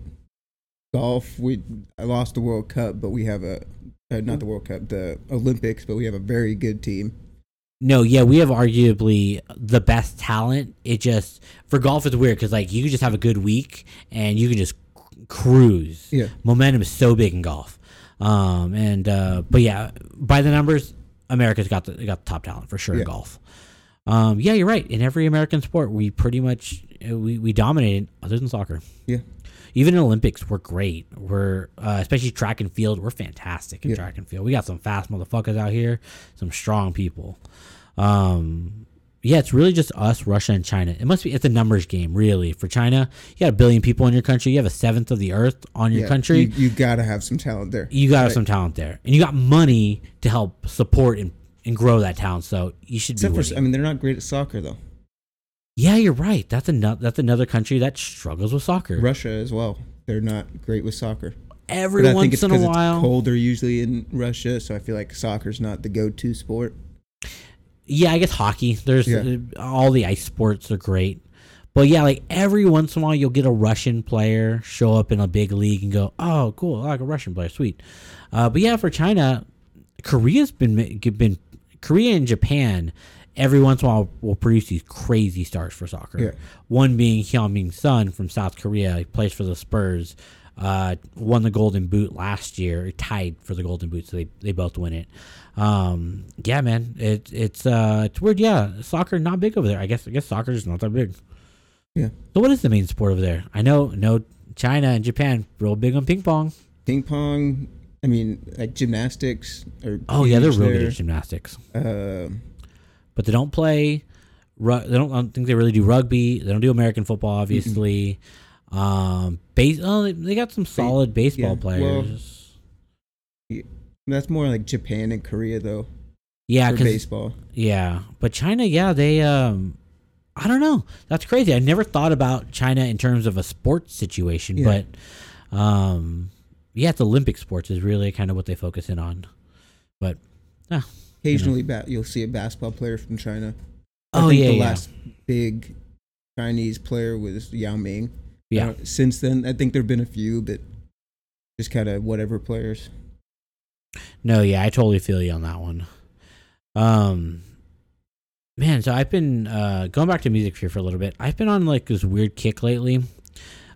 Golf, we I lost the World Cup, but we have a uh, not the World Cup, the Olympics, but we have a very good team.
No, yeah, we have arguably the best talent. It just for golf it's weird because like you can just have a good week and you can just cruise.
Yeah.
momentum is so big in golf. Um, and uh, but yeah, by the numbers, America's got the got the top talent for sure
Yeah.
in golf. Um, yeah, you're right. In every American sport, we pretty much uh, we we dominated other than soccer.
Yeah.
Even in Olympics, we're great. We're uh, especially track and field. We're fantastic in
Yeah.
track and field. We got some fast motherfuckers out here, some strong people. Um, yeah, it's really just us, Russia, and China. It must be. It's a numbers game, really. For China, you got a billion people in your country. You have a seventh of the earth on your
Yeah,
country.
you, you got to have some talent there.
You got
Right.
some talent there, and you got money to help support and, and grow that talent. So you should
Except
be.
for, I mean, they're not great at soccer though.
yeah, you're right. That's another. That's another country that struggles with soccer.
Russia as well. They're not great with soccer.
Every
But I think
once in a
because it's
while,
colder usually in Russia, so I feel like soccer's not the go-to sport.
Yeah, I guess hockey. There's
Yeah.
uh, all the ice sports are great. But yeah, like every once in a while you'll get a Russian player show up in a big league and go, "Oh, cool, I like a Russian player, sweet." Uh, but yeah, for China, Korea's been been Korea and Japan every once in a while will produce these crazy stars for soccer.
Yeah.
One being Heung-Min Son from South Korea, he plays for the Spurs. Uh, won the Golden Boot last year, tied for the Golden Boot, so they, they both win it. Um, yeah, man, it, it's uh, it's weird. Yeah, soccer not big over there. I guess I guess soccer is not that big.
Yeah.
So what is the main sport over there? I know, no, China and Japan real big on ping pong.
Ping pong. I mean, like gymnastics. Or
Oh yeah, they're real good at gymnastics.
Um,
but they don't play. Ru- they don't. I don't think they really do rugby. They don't do American football, obviously. Um, base. Oh, they, they got some solid baseball
yeah, well,
players.
that's more like Japan and Korea though
yeah,
baseball.
yeah, but China, yeah, they. Um, I don't know. That's crazy. I never thought about China in terms of a sports situation,
Yeah.
but um, yeah, it's Olympic sports is really kind of what they focus in on. But
Occasionally, ba- you'll see a basketball player from China. I
oh
think
yeah,
the
yeah,
last big Chinese player was Yao Ming.
Yeah.
Uh, since then, I think there've been a few, but just kind of whatever players.
No, yeah, I totally feel you on that one. Um, man, so I've been uh going back to music here for a little bit. I've been on like this weird kick lately.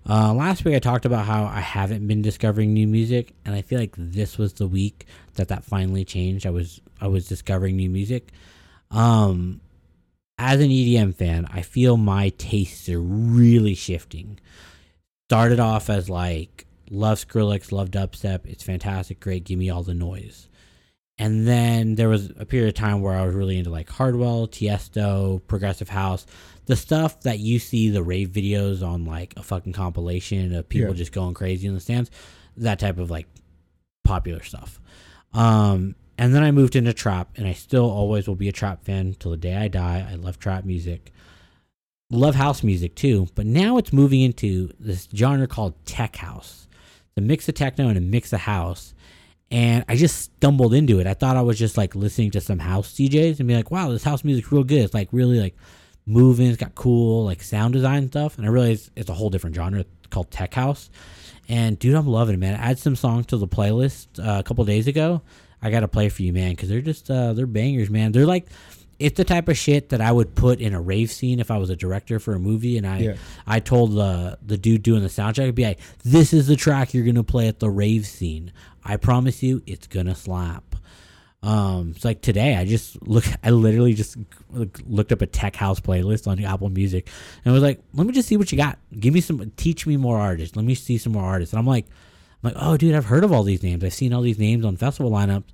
Uh, last week I talked about how I haven't been discovering new music, and I feel like this was the week that that finally changed. I was I was discovering new music. Um, as an EDM fan, I feel my tastes are really shifting. Started off as like love Skrillex, love dubstep. It's fantastic, great. Give me all the noise. And then there was a period of time where I was really into like Hardwell, Tiesto, Progressive House, the stuff that you see the rave videos on like a fucking compilation of people
Yeah.
just going crazy in the stands, that type of like popular stuff. Um, and then I moved into trap, and I still always will be a trap fan till the day I die. I love trap music, love house music too, but now it's moving into this genre called tech house. It's a mix of techno and a mix of house and I just stumbled into it. I thought I was just like listening to some house DJs and be like, "Wow, this house music's real good." It's like really like moving. It's got cool like sound design stuff. And I realized it's a whole different genre it's called tech house. And dude, I'm loving it, man. I add some songs to the playlist uh, a couple days ago. I got to play for you, man, because they're just uh, they're bangers, man. They're like it's the type of shit that I would put in a rave scene if I was a director for a movie, and I
Yeah.
I told the the dude doing the soundtrack, I'd be like, "This is the track you're gonna play at the rave scene. I promise you, it's gonna slap." Um, it's like today, I just look, I literally just looked up a tech house playlist on Apple Music, and was like, "Let me just see what you got. Give me some, teach me more artists. Let me see some more artists." And I'm like, I'm like, "Oh, dude, I've heard of all these names. I've seen all these names on festival lineups."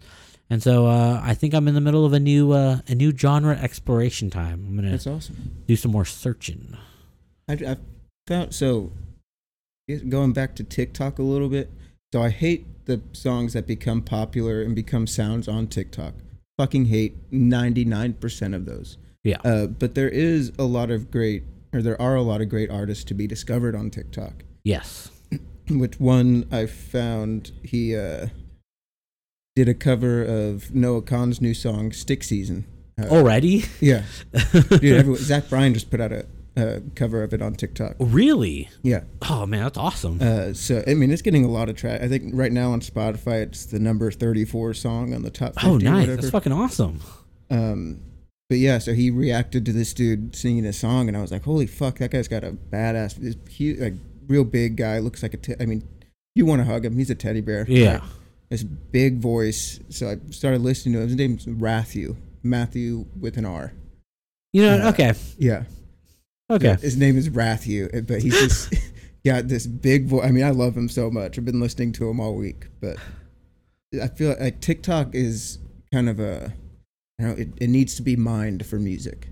And so uh, I think I'm in the middle of a new uh, a new genre exploration time. I'm gonna
That's awesome.
do some more searching.
I, I found so going back to TikTok a little bit. So I hate the songs that become popular and become sounds on TikTok. Fucking hate ninety nine percent of those.
Yeah.
Uh, but there is a lot of great, or there are a lot of great artists to be discovered on TikTok.
Yes.
Which one I found he uh, did a cover of Noah Kahan's new song "Stick Season." Uh,
Already?
yeah, dude. Everyone, Zach Bryan just put out a, a cover of it on TikTok.
really?
Yeah.
Oh man, that's awesome.
Uh, so I mean, it's getting a lot of track. I think right now on Spotify, it's the number thirty-four song on the top. 50
oh nice. That's fucking awesome.
Um, but yeah, so he reacted to this dude singing a song, and I was like, "Holy fuck, that guy's got a badass, this huge, like real big guy. Looks like a. Te- I mean, you want to hug him? He's a teddy bear.
Yeah.
This big voice. So I started listening to him. His name's Matthew. Matthew with an R.
You know,
Uh,
okay.
Yeah.
Okay.
Yeah, his name is Rathew, but he's just got this big voice. I mean, I love him so much. I've been listening to him all week, but I feel like TikTok is kind of a, you know, it, it needs to be mined for music.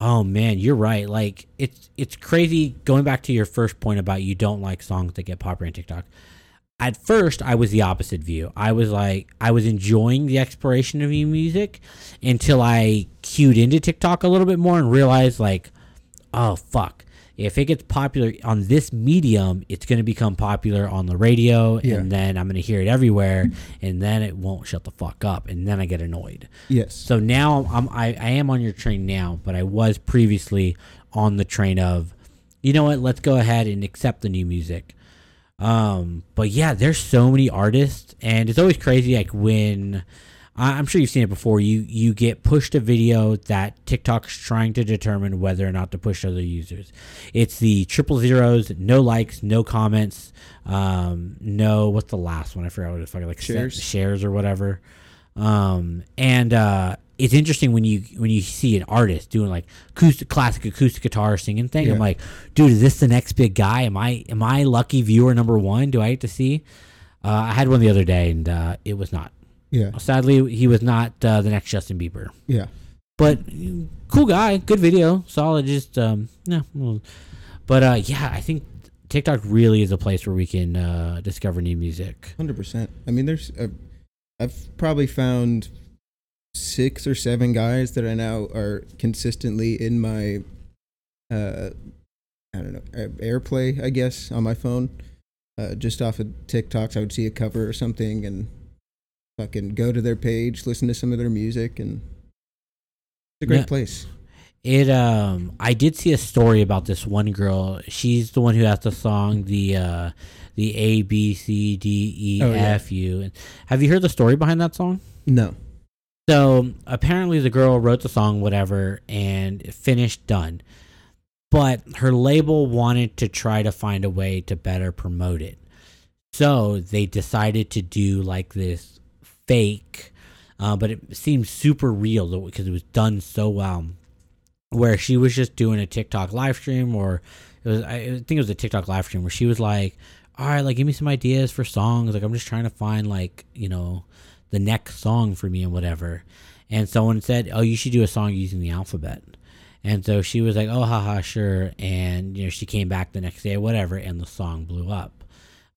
Oh man, you're right. Like it's it's crazy going back to your first point about you don't like songs that get popular on TikTok. At first, I was the opposite view. I was like I was enjoying the exploration of new music until I cued into TikTok a little bit more and realized like, oh fuck. If it gets popular on this medium, it's going to become popular on the radio,
Yeah.
and then I'm going to hear it everywhere, and then it won't shut the fuck up, and then I get annoyed.
Yes.
So now I'm I, I am on your train now, but I was previously on the train of, you know what? Let's go ahead and accept the new music. Um, but yeah, there's so many artists, and it's always crazy. Like when I'm sure you've seen it before. You you get pushed a video that TikTok's trying to determine whether or not to push other users. It's the triple zeros, no likes, no comments, um, no what's the last one? I forgot what it's fucking like
Shares.
shares or whatever. Um, and uh, it's interesting when you when you see an artist doing like acoustic, classic acoustic guitar singing thing. I'm like, dude, is this the next big guy? Am I am I lucky viewer number one? Do I get to see? Uh, I had one the other day, and uh, it was not.
Yeah.
Sadly, he was not uh, the next Justin Bieber.
Yeah.
But cool guy, good video, solid. Just um, yeah. But uh, yeah, I think TikTok really is a place where we can uh, discover new music.
Hundred percent. I mean, there's. Uh, I've probably found six or seven guys that I now are consistently in my. Uh, I don't know AirPlay, I guess, on my phone. Uh, just off of TikToks, I would see a cover or something and fucking go to their page, listen to some of their music, and it's a great
Yeah.
place.
It um I did see a story about this one girl. She's the one who has the song the uh the A B C D E
Oh, yeah.
F U. And Have you heard the story behind that song?
No.
So apparently the girl wrote the song whatever and finished done. But her label wanted to try to find a way to better promote it. So they decided to do like this fake uh, but it seemed super real because it was done so well where she was just doing a TikTok live stream or it was I think it was a TikTok live stream where she was like, "All right, like give me some ideas for songs. Like I'm just trying to find like, you know, the next song for me and whatever." And someone said, "Oh, you should do a song using the alphabet." And so she was like, "Oh, haha, sure." And you know, she came back the next day, whatever, and the song blew up.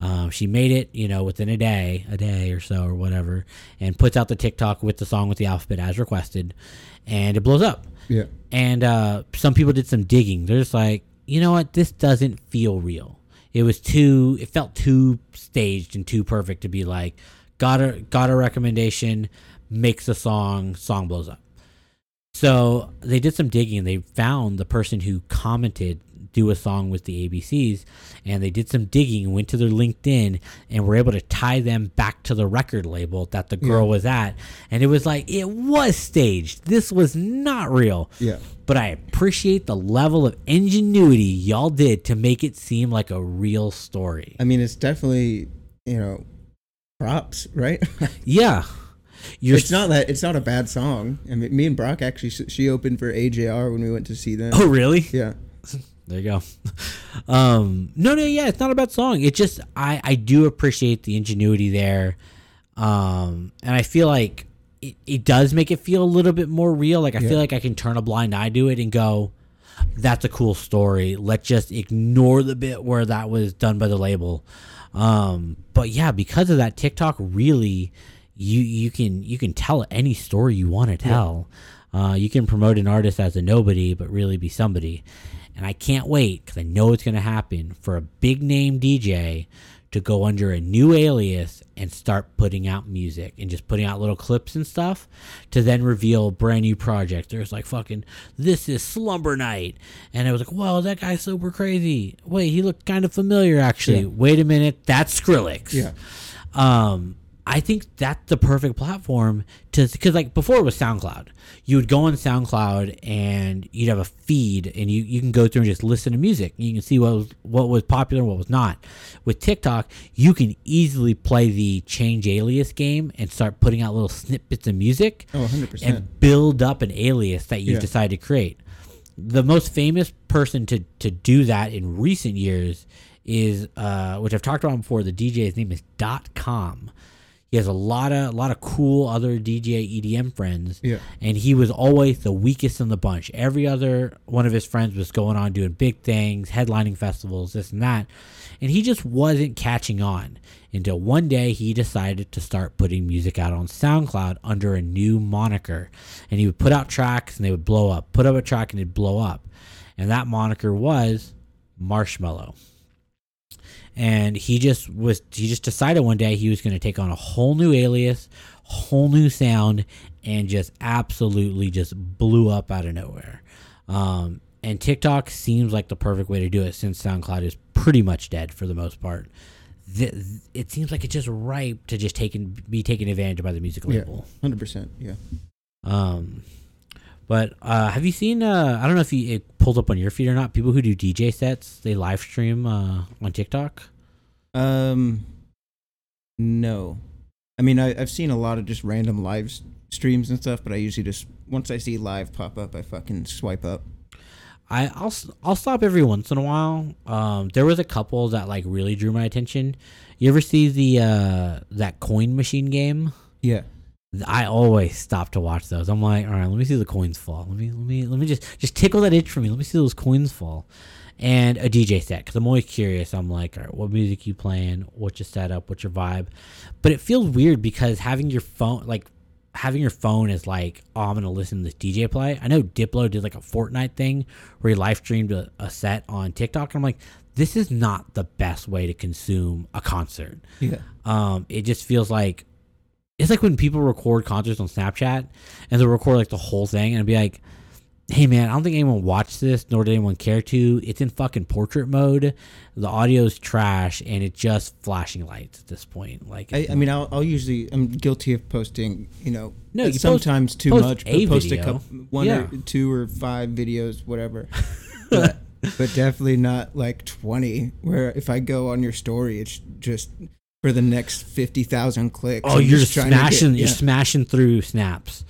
Um, she made it, you know, within a day, a day or so, or whatever, and puts out the TikTok with the song with the alphabet as requested, and it blows up.
Yeah.
And uh, some people did some digging. They're just like, you know what? This doesn't feel real. It was too. It felt too staged and too perfect to be like, got a got a recommendation, makes a song, song blows up. So they did some digging and they found the person who commented do a song with the ABCs and they did some digging and went to their LinkedIn and were able to tie them back to the record label that the girl
Yeah.
was at and it was like it was staged. This was not real.
Yeah.
But I appreciate the level of ingenuity y'all did to make it seem like a real story.
I mean, it's definitely you know props, right?
Yeah. You're
it's not that it's not a bad song. I mean, me and Brock actually she opened for AJR when we went to see them.
Oh really?
Yeah.
There you go. Um, no, no, yeah, it's not a bad song. It just I I do appreciate the ingenuity there, um, and I feel like it, it does make it feel a little bit more real. Like I
Yeah.
feel like I can turn a blind eye to it and go, "That's a cool story." Let's just ignore the bit where that was done by the label. Um, but yeah, because of that, TikTok really you you can you can tell any story you want to tell. Uh, you can promote an artist as a nobody, but really be somebody. And I can't wait because I know it's going to happen for a big name DJ to go under a new alias and start putting out music and just putting out little clips and stuff to then reveal a brand new project. There's like fucking this is Slumber Night, and I was like, "Whoa, that guy's super crazy." Wait, he looked kind of familiar actually.
Yeah.
Wait a minute, that's Skrillex.
Yeah.
Um, I think that's the perfect platform to because like before it was SoundCloud. You would go on SoundCloud and you'd have a feed, and you, you can go through and just listen to music. You can see what was what was popular and what was not. With TikTok, you can easily play the change alias game and start putting out little snippets of music
Oh, 100%.
and build up an alias that you've
Yeah.
decided to create. The most famous person to to do that in recent years is uh, which I've talked about before. The DJ, his name is Dot Com. He has a lot of a lot of cool other DJ EDM friends,
Yeah.
and he was always the weakest in the bunch. Every other one of his friends was going on doing big things, headlining festivals, this and that, and he just wasn't catching on until one day he decided to start putting music out on SoundCloud under a new moniker, and he would put out tracks and they would blow up. Put up a track and it'd blow up, and that moniker was Marshmello. And he just was he just decided one day he was going to take on a whole new alias, whole new sound and just absolutely just blew up out of nowhere. Um, and TikTok seems like the perfect way to do it since SoundCloud is pretty much dead for the most part. Th- it seems like it's just ripe to just taken be taken advantage of by the music label.
Hundred percent. Yeah.
Um, but uh, have you seen? Uh, I don't know if you, it pulled up on your feed or not. People who do DJ sets, they live stream uh, on TikTok.
Um, no. I mean, I, I've seen a lot of just random live streams and stuff, but I usually just once I see live pop up, I fucking swipe up.
I I'll I'll stop every once in a while. Um, there was a couple that like really drew my attention. You ever see the uh that coin machine game?
Yeah.
I always stop to watch those. I'm like, all right, let me see the coins fall. Let me let me let me just just tickle that itch for me. Let me see those coins fall. And a DJ set because I'm always curious. I'm like, all right, what music you playing? What's your setup? What's your vibe? But it feels weird because having your phone like having your phone is like, oh, I'm gonna listen to this DJ play. I know Diplo did like a Fortnite thing where he live streamed a, a set on TikTok. And I'm like, this is not the best way to consume a concert.
Yeah.
Um, it just feels like it's like when people record concerts on Snapchat and they'll record like the whole thing and be like, "Hey man, I don't think anyone watched this, nor did anyone care to. It's in fucking portrait mode. The audio's trash, and it's just flashing lights at this point. Like,
I, I mean, I'll, I'll usually I'm guilty of posting. You know,
No, you post-
sometimes too
post
much, but post
video.
a couple, one
Yeah.
or two or five videos, whatever. but, but definitely not like twenty. Where if I go on your story, it's just for the next fifty thousand clicks.
Oh, you're just
to get-
smashing. You're smashing through snaps.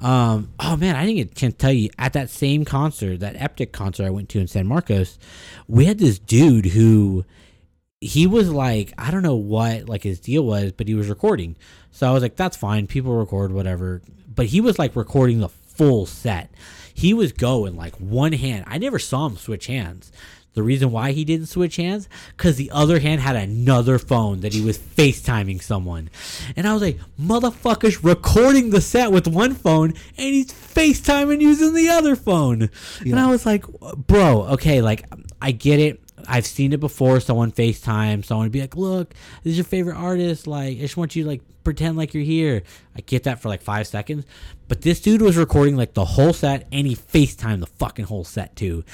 Um, oh man, I a chance to tell you at that same concert, that Eptic concert I went to in San Marcos, we had this dude who he was like, I don't know what like his deal was, but he was recording. So I was like, that's fine. People record whatever. But he was like recording the full set. He was going like one hand. I never saw him switch hands. The reason why he didn't switch hands, because the other hand had another phone that he was FaceTiming someone. And I was like, motherfucker's recording the set with one phone and he's FaceTiming using the other phone. And I was like, bro, okay, like, I get it. I've seen it before. Someone FaceTime, someone would be like, look, this is your favorite artist. Like, I just want you to like pretend like you're here. I get that for like five seconds. But this dude was recording like the whole set and he FaceTimed the fucking whole set too.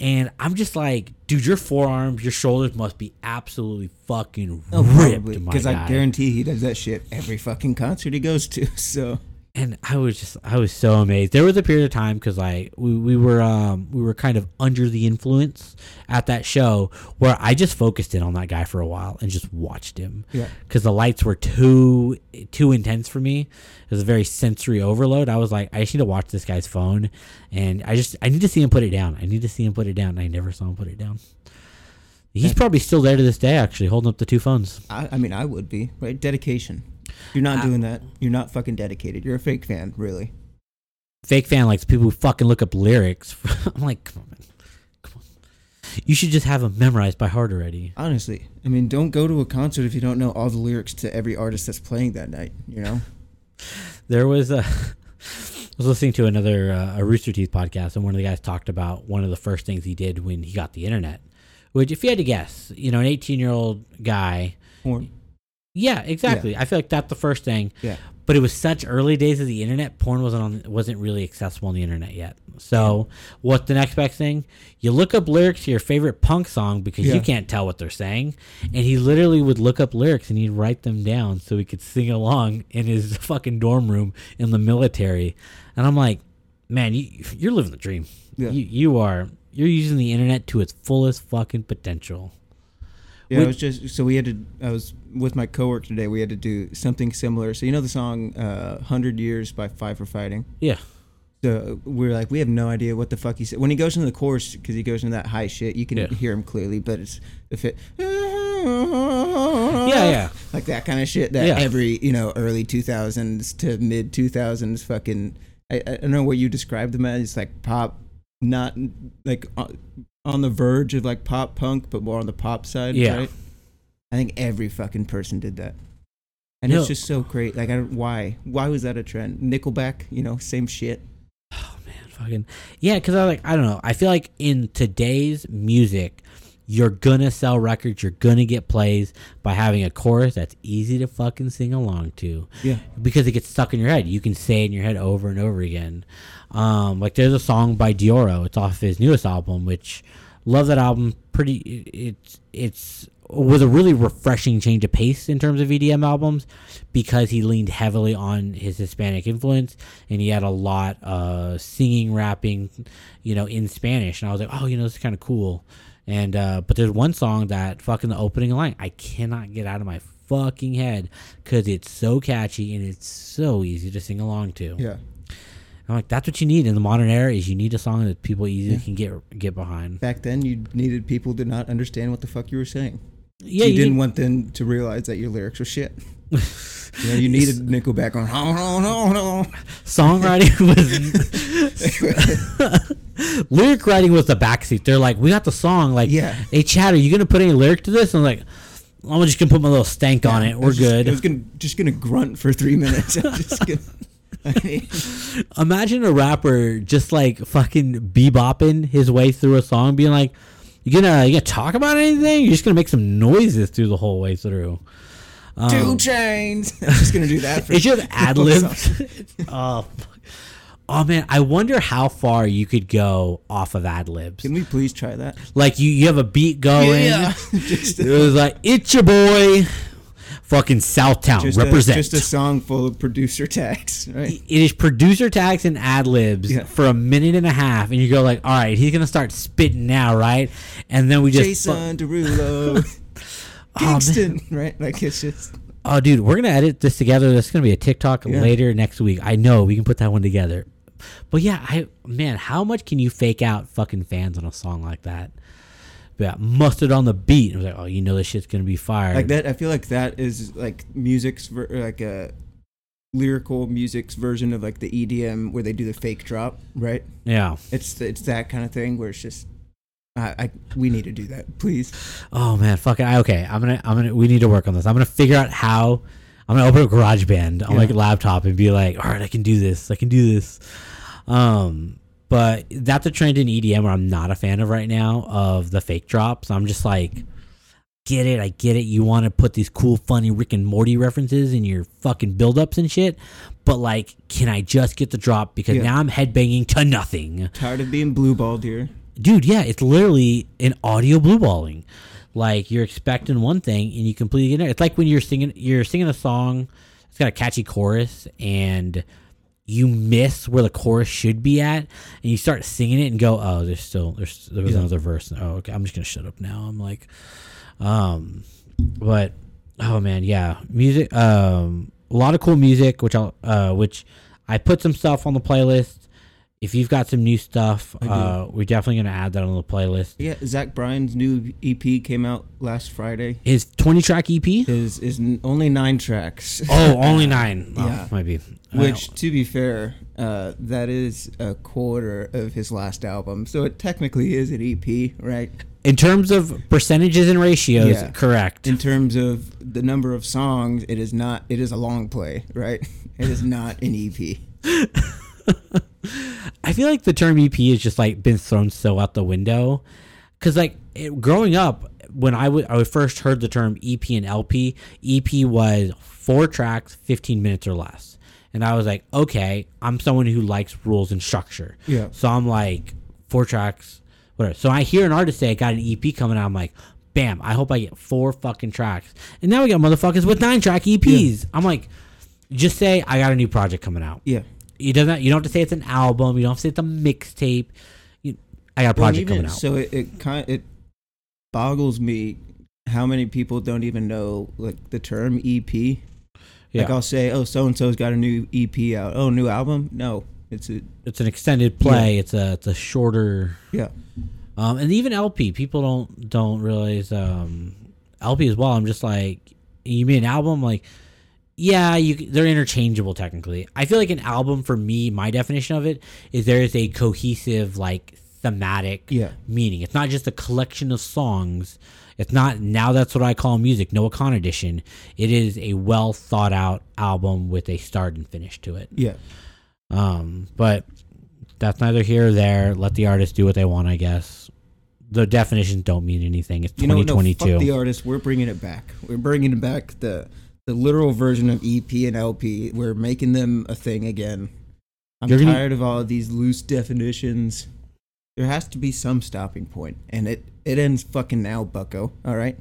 And I'm just like, dude, your forearms, your shoulders must be absolutely fucking
Oh,
ripped,
because I guarantee he does that shit every fucking concert he goes to. So
and I was just I was so amazed. There was a period of time because I we, we were um we were kind of under the influence at that show where I just focused in on that guy for a while and just watched him.
Yeah.
Because the lights were too too intense for me. It was a very sensory overload. I was like, I just need to watch this guy's phone, and I just I need to see him put it down. I need to see him put it down. And I never saw him put it down. He's probably still there to this day, actually, holding up the two phones.
I, I mean, I would be right. Dedication. You're not
I-
doing that. You're not fucking dedicated. You're a fake fan, really.
fake fan likes people who fucking look up lyrics. I'm like, come on, man. Come on. You should just have them memorized by heart already.
Honestly, I mean, don't go to a concert if you don't know all the lyrics to every artist that's playing that night. You know.
There was a. I was listening to another uh, a Rooster Teeth podcast, and one of the guys talked about one of the first things he did when he got the internet. Which, if you had to guess, you know, an 18 year old guy.
Porn.
Yeah, exactly. I feel like that's the first thing.
Yeah.
But it was such early days of the internet. Porn wasn't on, wasn't really accessible on the internet yet. So, what's the next best thing? You look up lyrics to your favorite punk song because
Yeah.
you can't tell what they're saying. And he literally would look up lyrics and he'd write them down so he could sing along in his fucking dorm room in the military. And I'm like, man, you, you're living the dream.
Yeah.
You, you are. You're using the internet to its fullest fucking potential.
Yeah,
We-
I was just so we had to. I was with my coworker today. We had to do something similar. So you know the song uh, "Hundred Years" by Five for Fighting.
Yeah.
So we are like, we have no idea what the fuck he said when he goes into the chorus because he goes into that high shit. You can
Yeah.
hear him clearly, but it's the fit.
Yeah, yeah.
like that kind of shit that
Yeah.
every you know early 2000s to mid 2000s fucking I, I don't know what you described them as it's like pop not like on, on the verge of like pop punk but more on the pop side
Yeah.
right i think every fucking person did that and
No.
it's just so great like i don't why why was that a trend nickelback you know same shit
Oh man, fucking yeah. Because I like I don't know. I feel like in today's music, you're gonna sell records. You're gonna get plays by having a chorus that's easy to fucking sing along to.
Yeah.
Because it gets stuck in your head. You can say it in your head over and over again. Um, like there's a song by Deorro. It's off his newest album, which love that album. Pretty. It, it's it's was a really refreshing change of pace in terms of EDM albums because he leaned heavily on his Hispanic influence and he had a lot of singing, rapping, you know, in Spanish. And I was like, oh, you know, this is kind of cool. And uh, but there's one song that fucking the opening line I cannot get out of my fucking head because it's so catchy and it's so easy to sing along to.
Yeah.
I'm like, that's what you need in the modern era is you need a song that people easily can get get behind.
Back then, you needed people to not understand what the fuck you were saying.
Yeah,
you,
you
didn't want them to realize that your lyrics were shit. you know, you needed Nickelback on. No, no, no, no.
songwriting was lyric writing was the backseat. They're like, we got the song. Like,
Yeah.
hey Chad, are you gonna put any lyric to this? And I'm like, I'm just gonna put my little stank on it. We're
just-
good.
I was gonna just gonna grunt for three minutes. I'm just gonna, I mean,
Imagine a rapper just like fucking bebopping his way through a song, being like, "You gonna you gonna talk about anything? You're just gonna make some noises through the whole way through."
two um, chains. I'm just gonna do that. For
It's just ad libs. oh, oh man, I wonder how far you could go off of ad libs.
Can we please try that?
Like you, you have a beat going.
just,
It was like, "It's your boy, fucking Southtown
just, a,
represent."
just a song full of producer tags, right?
it is producer tags and ad libs
Yeah.
for a minute and a half, and you go like, "All right, he's gonna start spitting now, right?" And then we just,
Jason Derulo,
Oh.
Kingston, right? Like it's just
oh, dude, we're gonna edit this together. This is gonna be a TikTok
Yeah.
later next week. I know we can put that one together. But yeah, I man, how much can you fake out fucking fans on a song like that? Yeah, mustard on the beat. I was like, oh, you know this shit's gonna be fire.
like that. I feel like that is like music's ver- like a lyrical music's version of like the EDM where they do the fake drop, right?
Yeah.
It's it's that kind of thing where it's just. I, I we need to do that, please.
Oh man, fuck it. I- Okay, I'm gonna, I'm gonna. We need to work on this. I'm gonna figure out how. I'm gonna open a garage band on
Yeah.
my laptop and be like, all right, I can do this. I can do this. Um, but that's a trend in EDM where I'm not a fan of right now of the fake drops. I'm just like, get it, I get it. You want to put these cool, funny Rick and Morty references in your fucking buildups and shit, but like, can I just get the drop because
Yeah.
now I'm headbanging to nothing
Tired of being blue balled here.
dude yeah it's literally an audio blue balling like you're expecting one thing and you completely get it it's like when you're singing you're singing a song it's got a catchy chorus and you miss where the chorus should be at and you start singing it and go oh there's still there's there was
Yeah.
another verse oh okay i'm just gonna shut up now i'm like um but oh man yeah music um a lot of cool music which i'll uh which i put some stuff on the playlist if you've got some new stuff uh we're definitely gonna add that on the playlist
Yeah, Zach Bryan's new EP came out last Friday.
his 20 track ep
His is only nine tracks.
oh only nine oh,
Yeah.
might be
Which, to be fair, uh, that is a quarter of his last album, so it technically is an EP, right?
in terms of percentages and ratios
Yeah.
correct
In terms of the number of songs, it is not. It is a long play, right? It is not an EP.
Feel like the term EP has just like been thrown so out the window, because like it, growing up, when I would I first heard the term EP and LP, EP was four tracks, fifteen minutes or less, and I was like, okay, I'm someone who likes rules and structure,
Yeah.
So I'm like four tracks, whatever. So I hear an artist say I got an EP coming out, I'm like. Bam! I hope I get four fucking tracks, and now we got motherfuckers with nine track EPs. I'm like, just say I got a new project coming out
Yeah.
You doesn't you don't have to say it's an album you don't have to say it's a mixtape you, i got a project
even-
coming out
So it, it kind it boggles me how many people don't even know like the term EP.
yeah
Like I'll say, oh, so and so's got a new EP out. Oh, new album? No, it's a
it's an extended play it's a it's a shorter
yeah.
um and even lp people don't don't realize um lp as well i'm just like you mean an album like yeah you they're interchangeable technically i feel like an album for me my definition of it is there is a cohesive like thematic
Yeah.
meaning. It's not just a collection of songs. It's not now that's what I call music, Noah Kahan edition. It is a well thought out album with a start and finish to it.
Yeah.
Um, but that's neither here or there. Let the artists do what they want, I guess. The definitions don't mean anything. It's
You know, no,
2022.
fuck the artist. We're bringing it back. We're bringing it back the the literal version of EP and LP. We're making them a thing again. I'm
You're gonna-
tired of all of these loose definitions. There has to be some stopping point, and it it ends fucking now, Bucko. All right.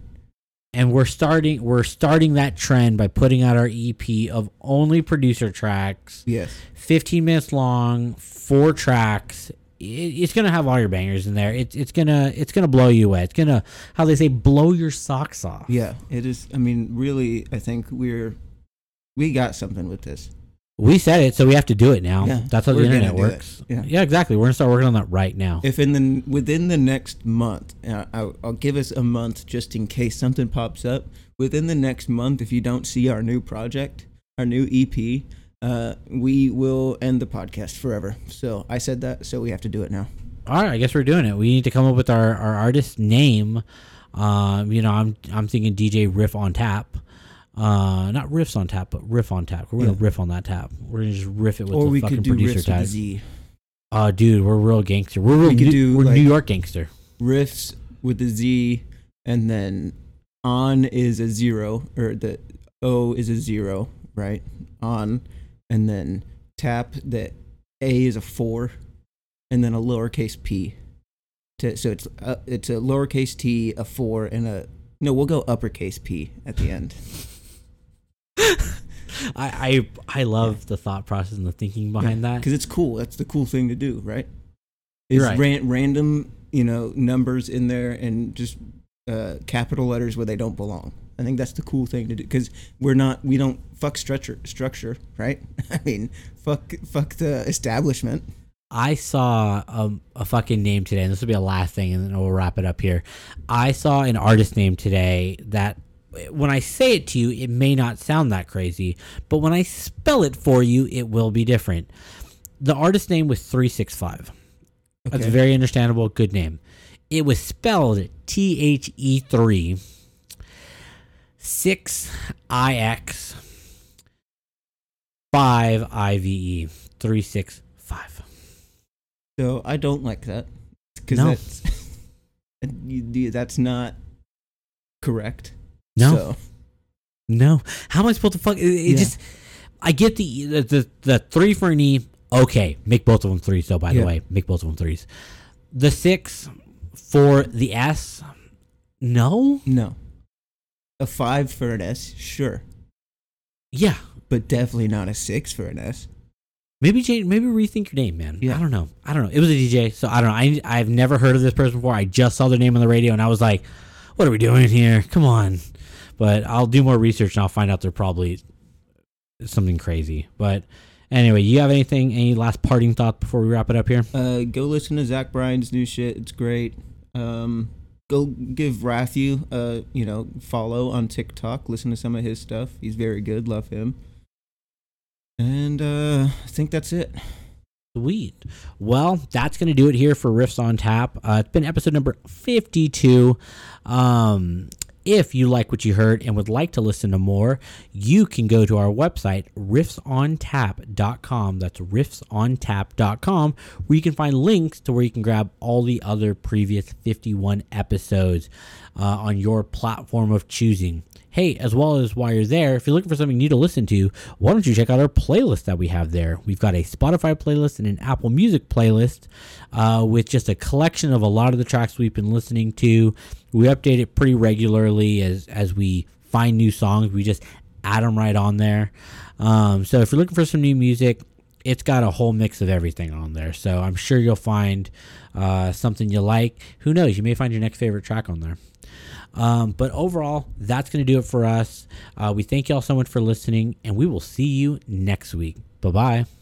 and we're starting we're starting that trend by putting out our EP of only producer tracks,
Yes.
15 minutes long, four tracks. It, it's gonna have all your bangers in there. It's it's gonna it's gonna blow you away. It's gonna how they say blow your socks off.
Yeah. It is. I mean, really, I think we're we got something with this.
We said it, so we have to do it now.
Yeah,
That's how the internet works.
Yeah.
exactly. We're gonna start working on that right now.
If in the within the next month, uh, I'll, I'll give us a month just in case something pops up. Within the next month, if you don't see our new project, our new EP, uh, we will end the podcast forever. So I said that, so we have to do it now.
All right, I guess we're doing it. We need to come up with our, our artist name. Um, you know, I'm I'm thinking DJ Riff on Tap. Uh, not riffs on tap, but riff on tap. We're gonna
Yeah.
riff on that tap. We're gonna just riff it with
or
the
we
fucking
could do
producer
riffs with a
tag.
Z.
Oh, dude, we're real gangster. We're real.
We
New,
do,
we're
like-
New York gangster.
Riffs with a Z, and then on is a zero, or the O is a zero, right? On, and then tap that A is a four, and then a lowercase p. To, so it's uh, it's a lowercase t, a four, and a no. We'll go uppercase p at the end.
I, I I love the thought process and the thinking behind that.
because it's cool. That's the cool thing to do, right? Is
right.
ran- random, you know, numbers in there and just uh, capital letters where they don't belong. I think that's the cool thing to do because we're not, we don't fuck structure, structure, right? I mean, fuck, fuck the establishment.
I saw um, a fucking name today, and this will be a last thing, and then we'll wrap it up here. I saw an artist name today that, when I say it to you, it may not sound that crazy, but when I spell it for you, it will be different. The artist name was 365. That's
Okay.
very understandable. Good name. It was spelled T H E 3 6 I X 5 I V E 365.
So I don't like that because
No.
that's that's not correct.
No.
So,
No. How am I supposed to fuck? It, it
Yeah.
just. I get the, the the the three for an E. Okay, make both of them threes. Though, by the way, make both of them threes. The six for the S. No.
no, a five for an S, sure,
Yeah.
but definitely not a six for an S.
Maybe change. Maybe rethink your name, man.
Yeah.
I don't know. I don't know. It was a DJ, so I don't know. I I've never heard of this person before. I just saw their name on the radio, and I was like, "What are we doing here? Come on!" But I'll do more research, and I'll find out they're probably something crazy. But anyway, you have anything? Any last parting thoughts before we wrap it up here?
Uh, go listen to Zach Bryan's new shit. It's great. Um, go give Rathu uh, you know, follow on TikTok. Listen to some of his stuff. He's very good. Love him. And uh, I think that's it.
Sweet. Well, that's to do it here for Riffs on Tap. Uh, it's been episode number 52. Um, if you like what you heard and would like to listen to more, you can go to our website, riffsontap.com. That's riffsontap.com, where you can find links to where you can grab all the other previous 51 episodes uh, on your platform of choosing. Hey, as well as while you're there, if you're looking for something new to listen to, why don't you check out our playlist that we have there? We've got a Spotify playlist and an Apple Music playlist uh, with just a collection of a lot of the tracks we've been listening to. We update it pretty regularly as as we find new songs. We just add them right on there. Um, so if you're looking for some new music, it's got a whole mix of everything on there. So I'm sure you'll find uh, something you like. Who knows? You may find your next favorite track on there. Um, but overall, that's going to do it for us. Uh, we thank you all so much for listening, and we will see you next week. Bye bye.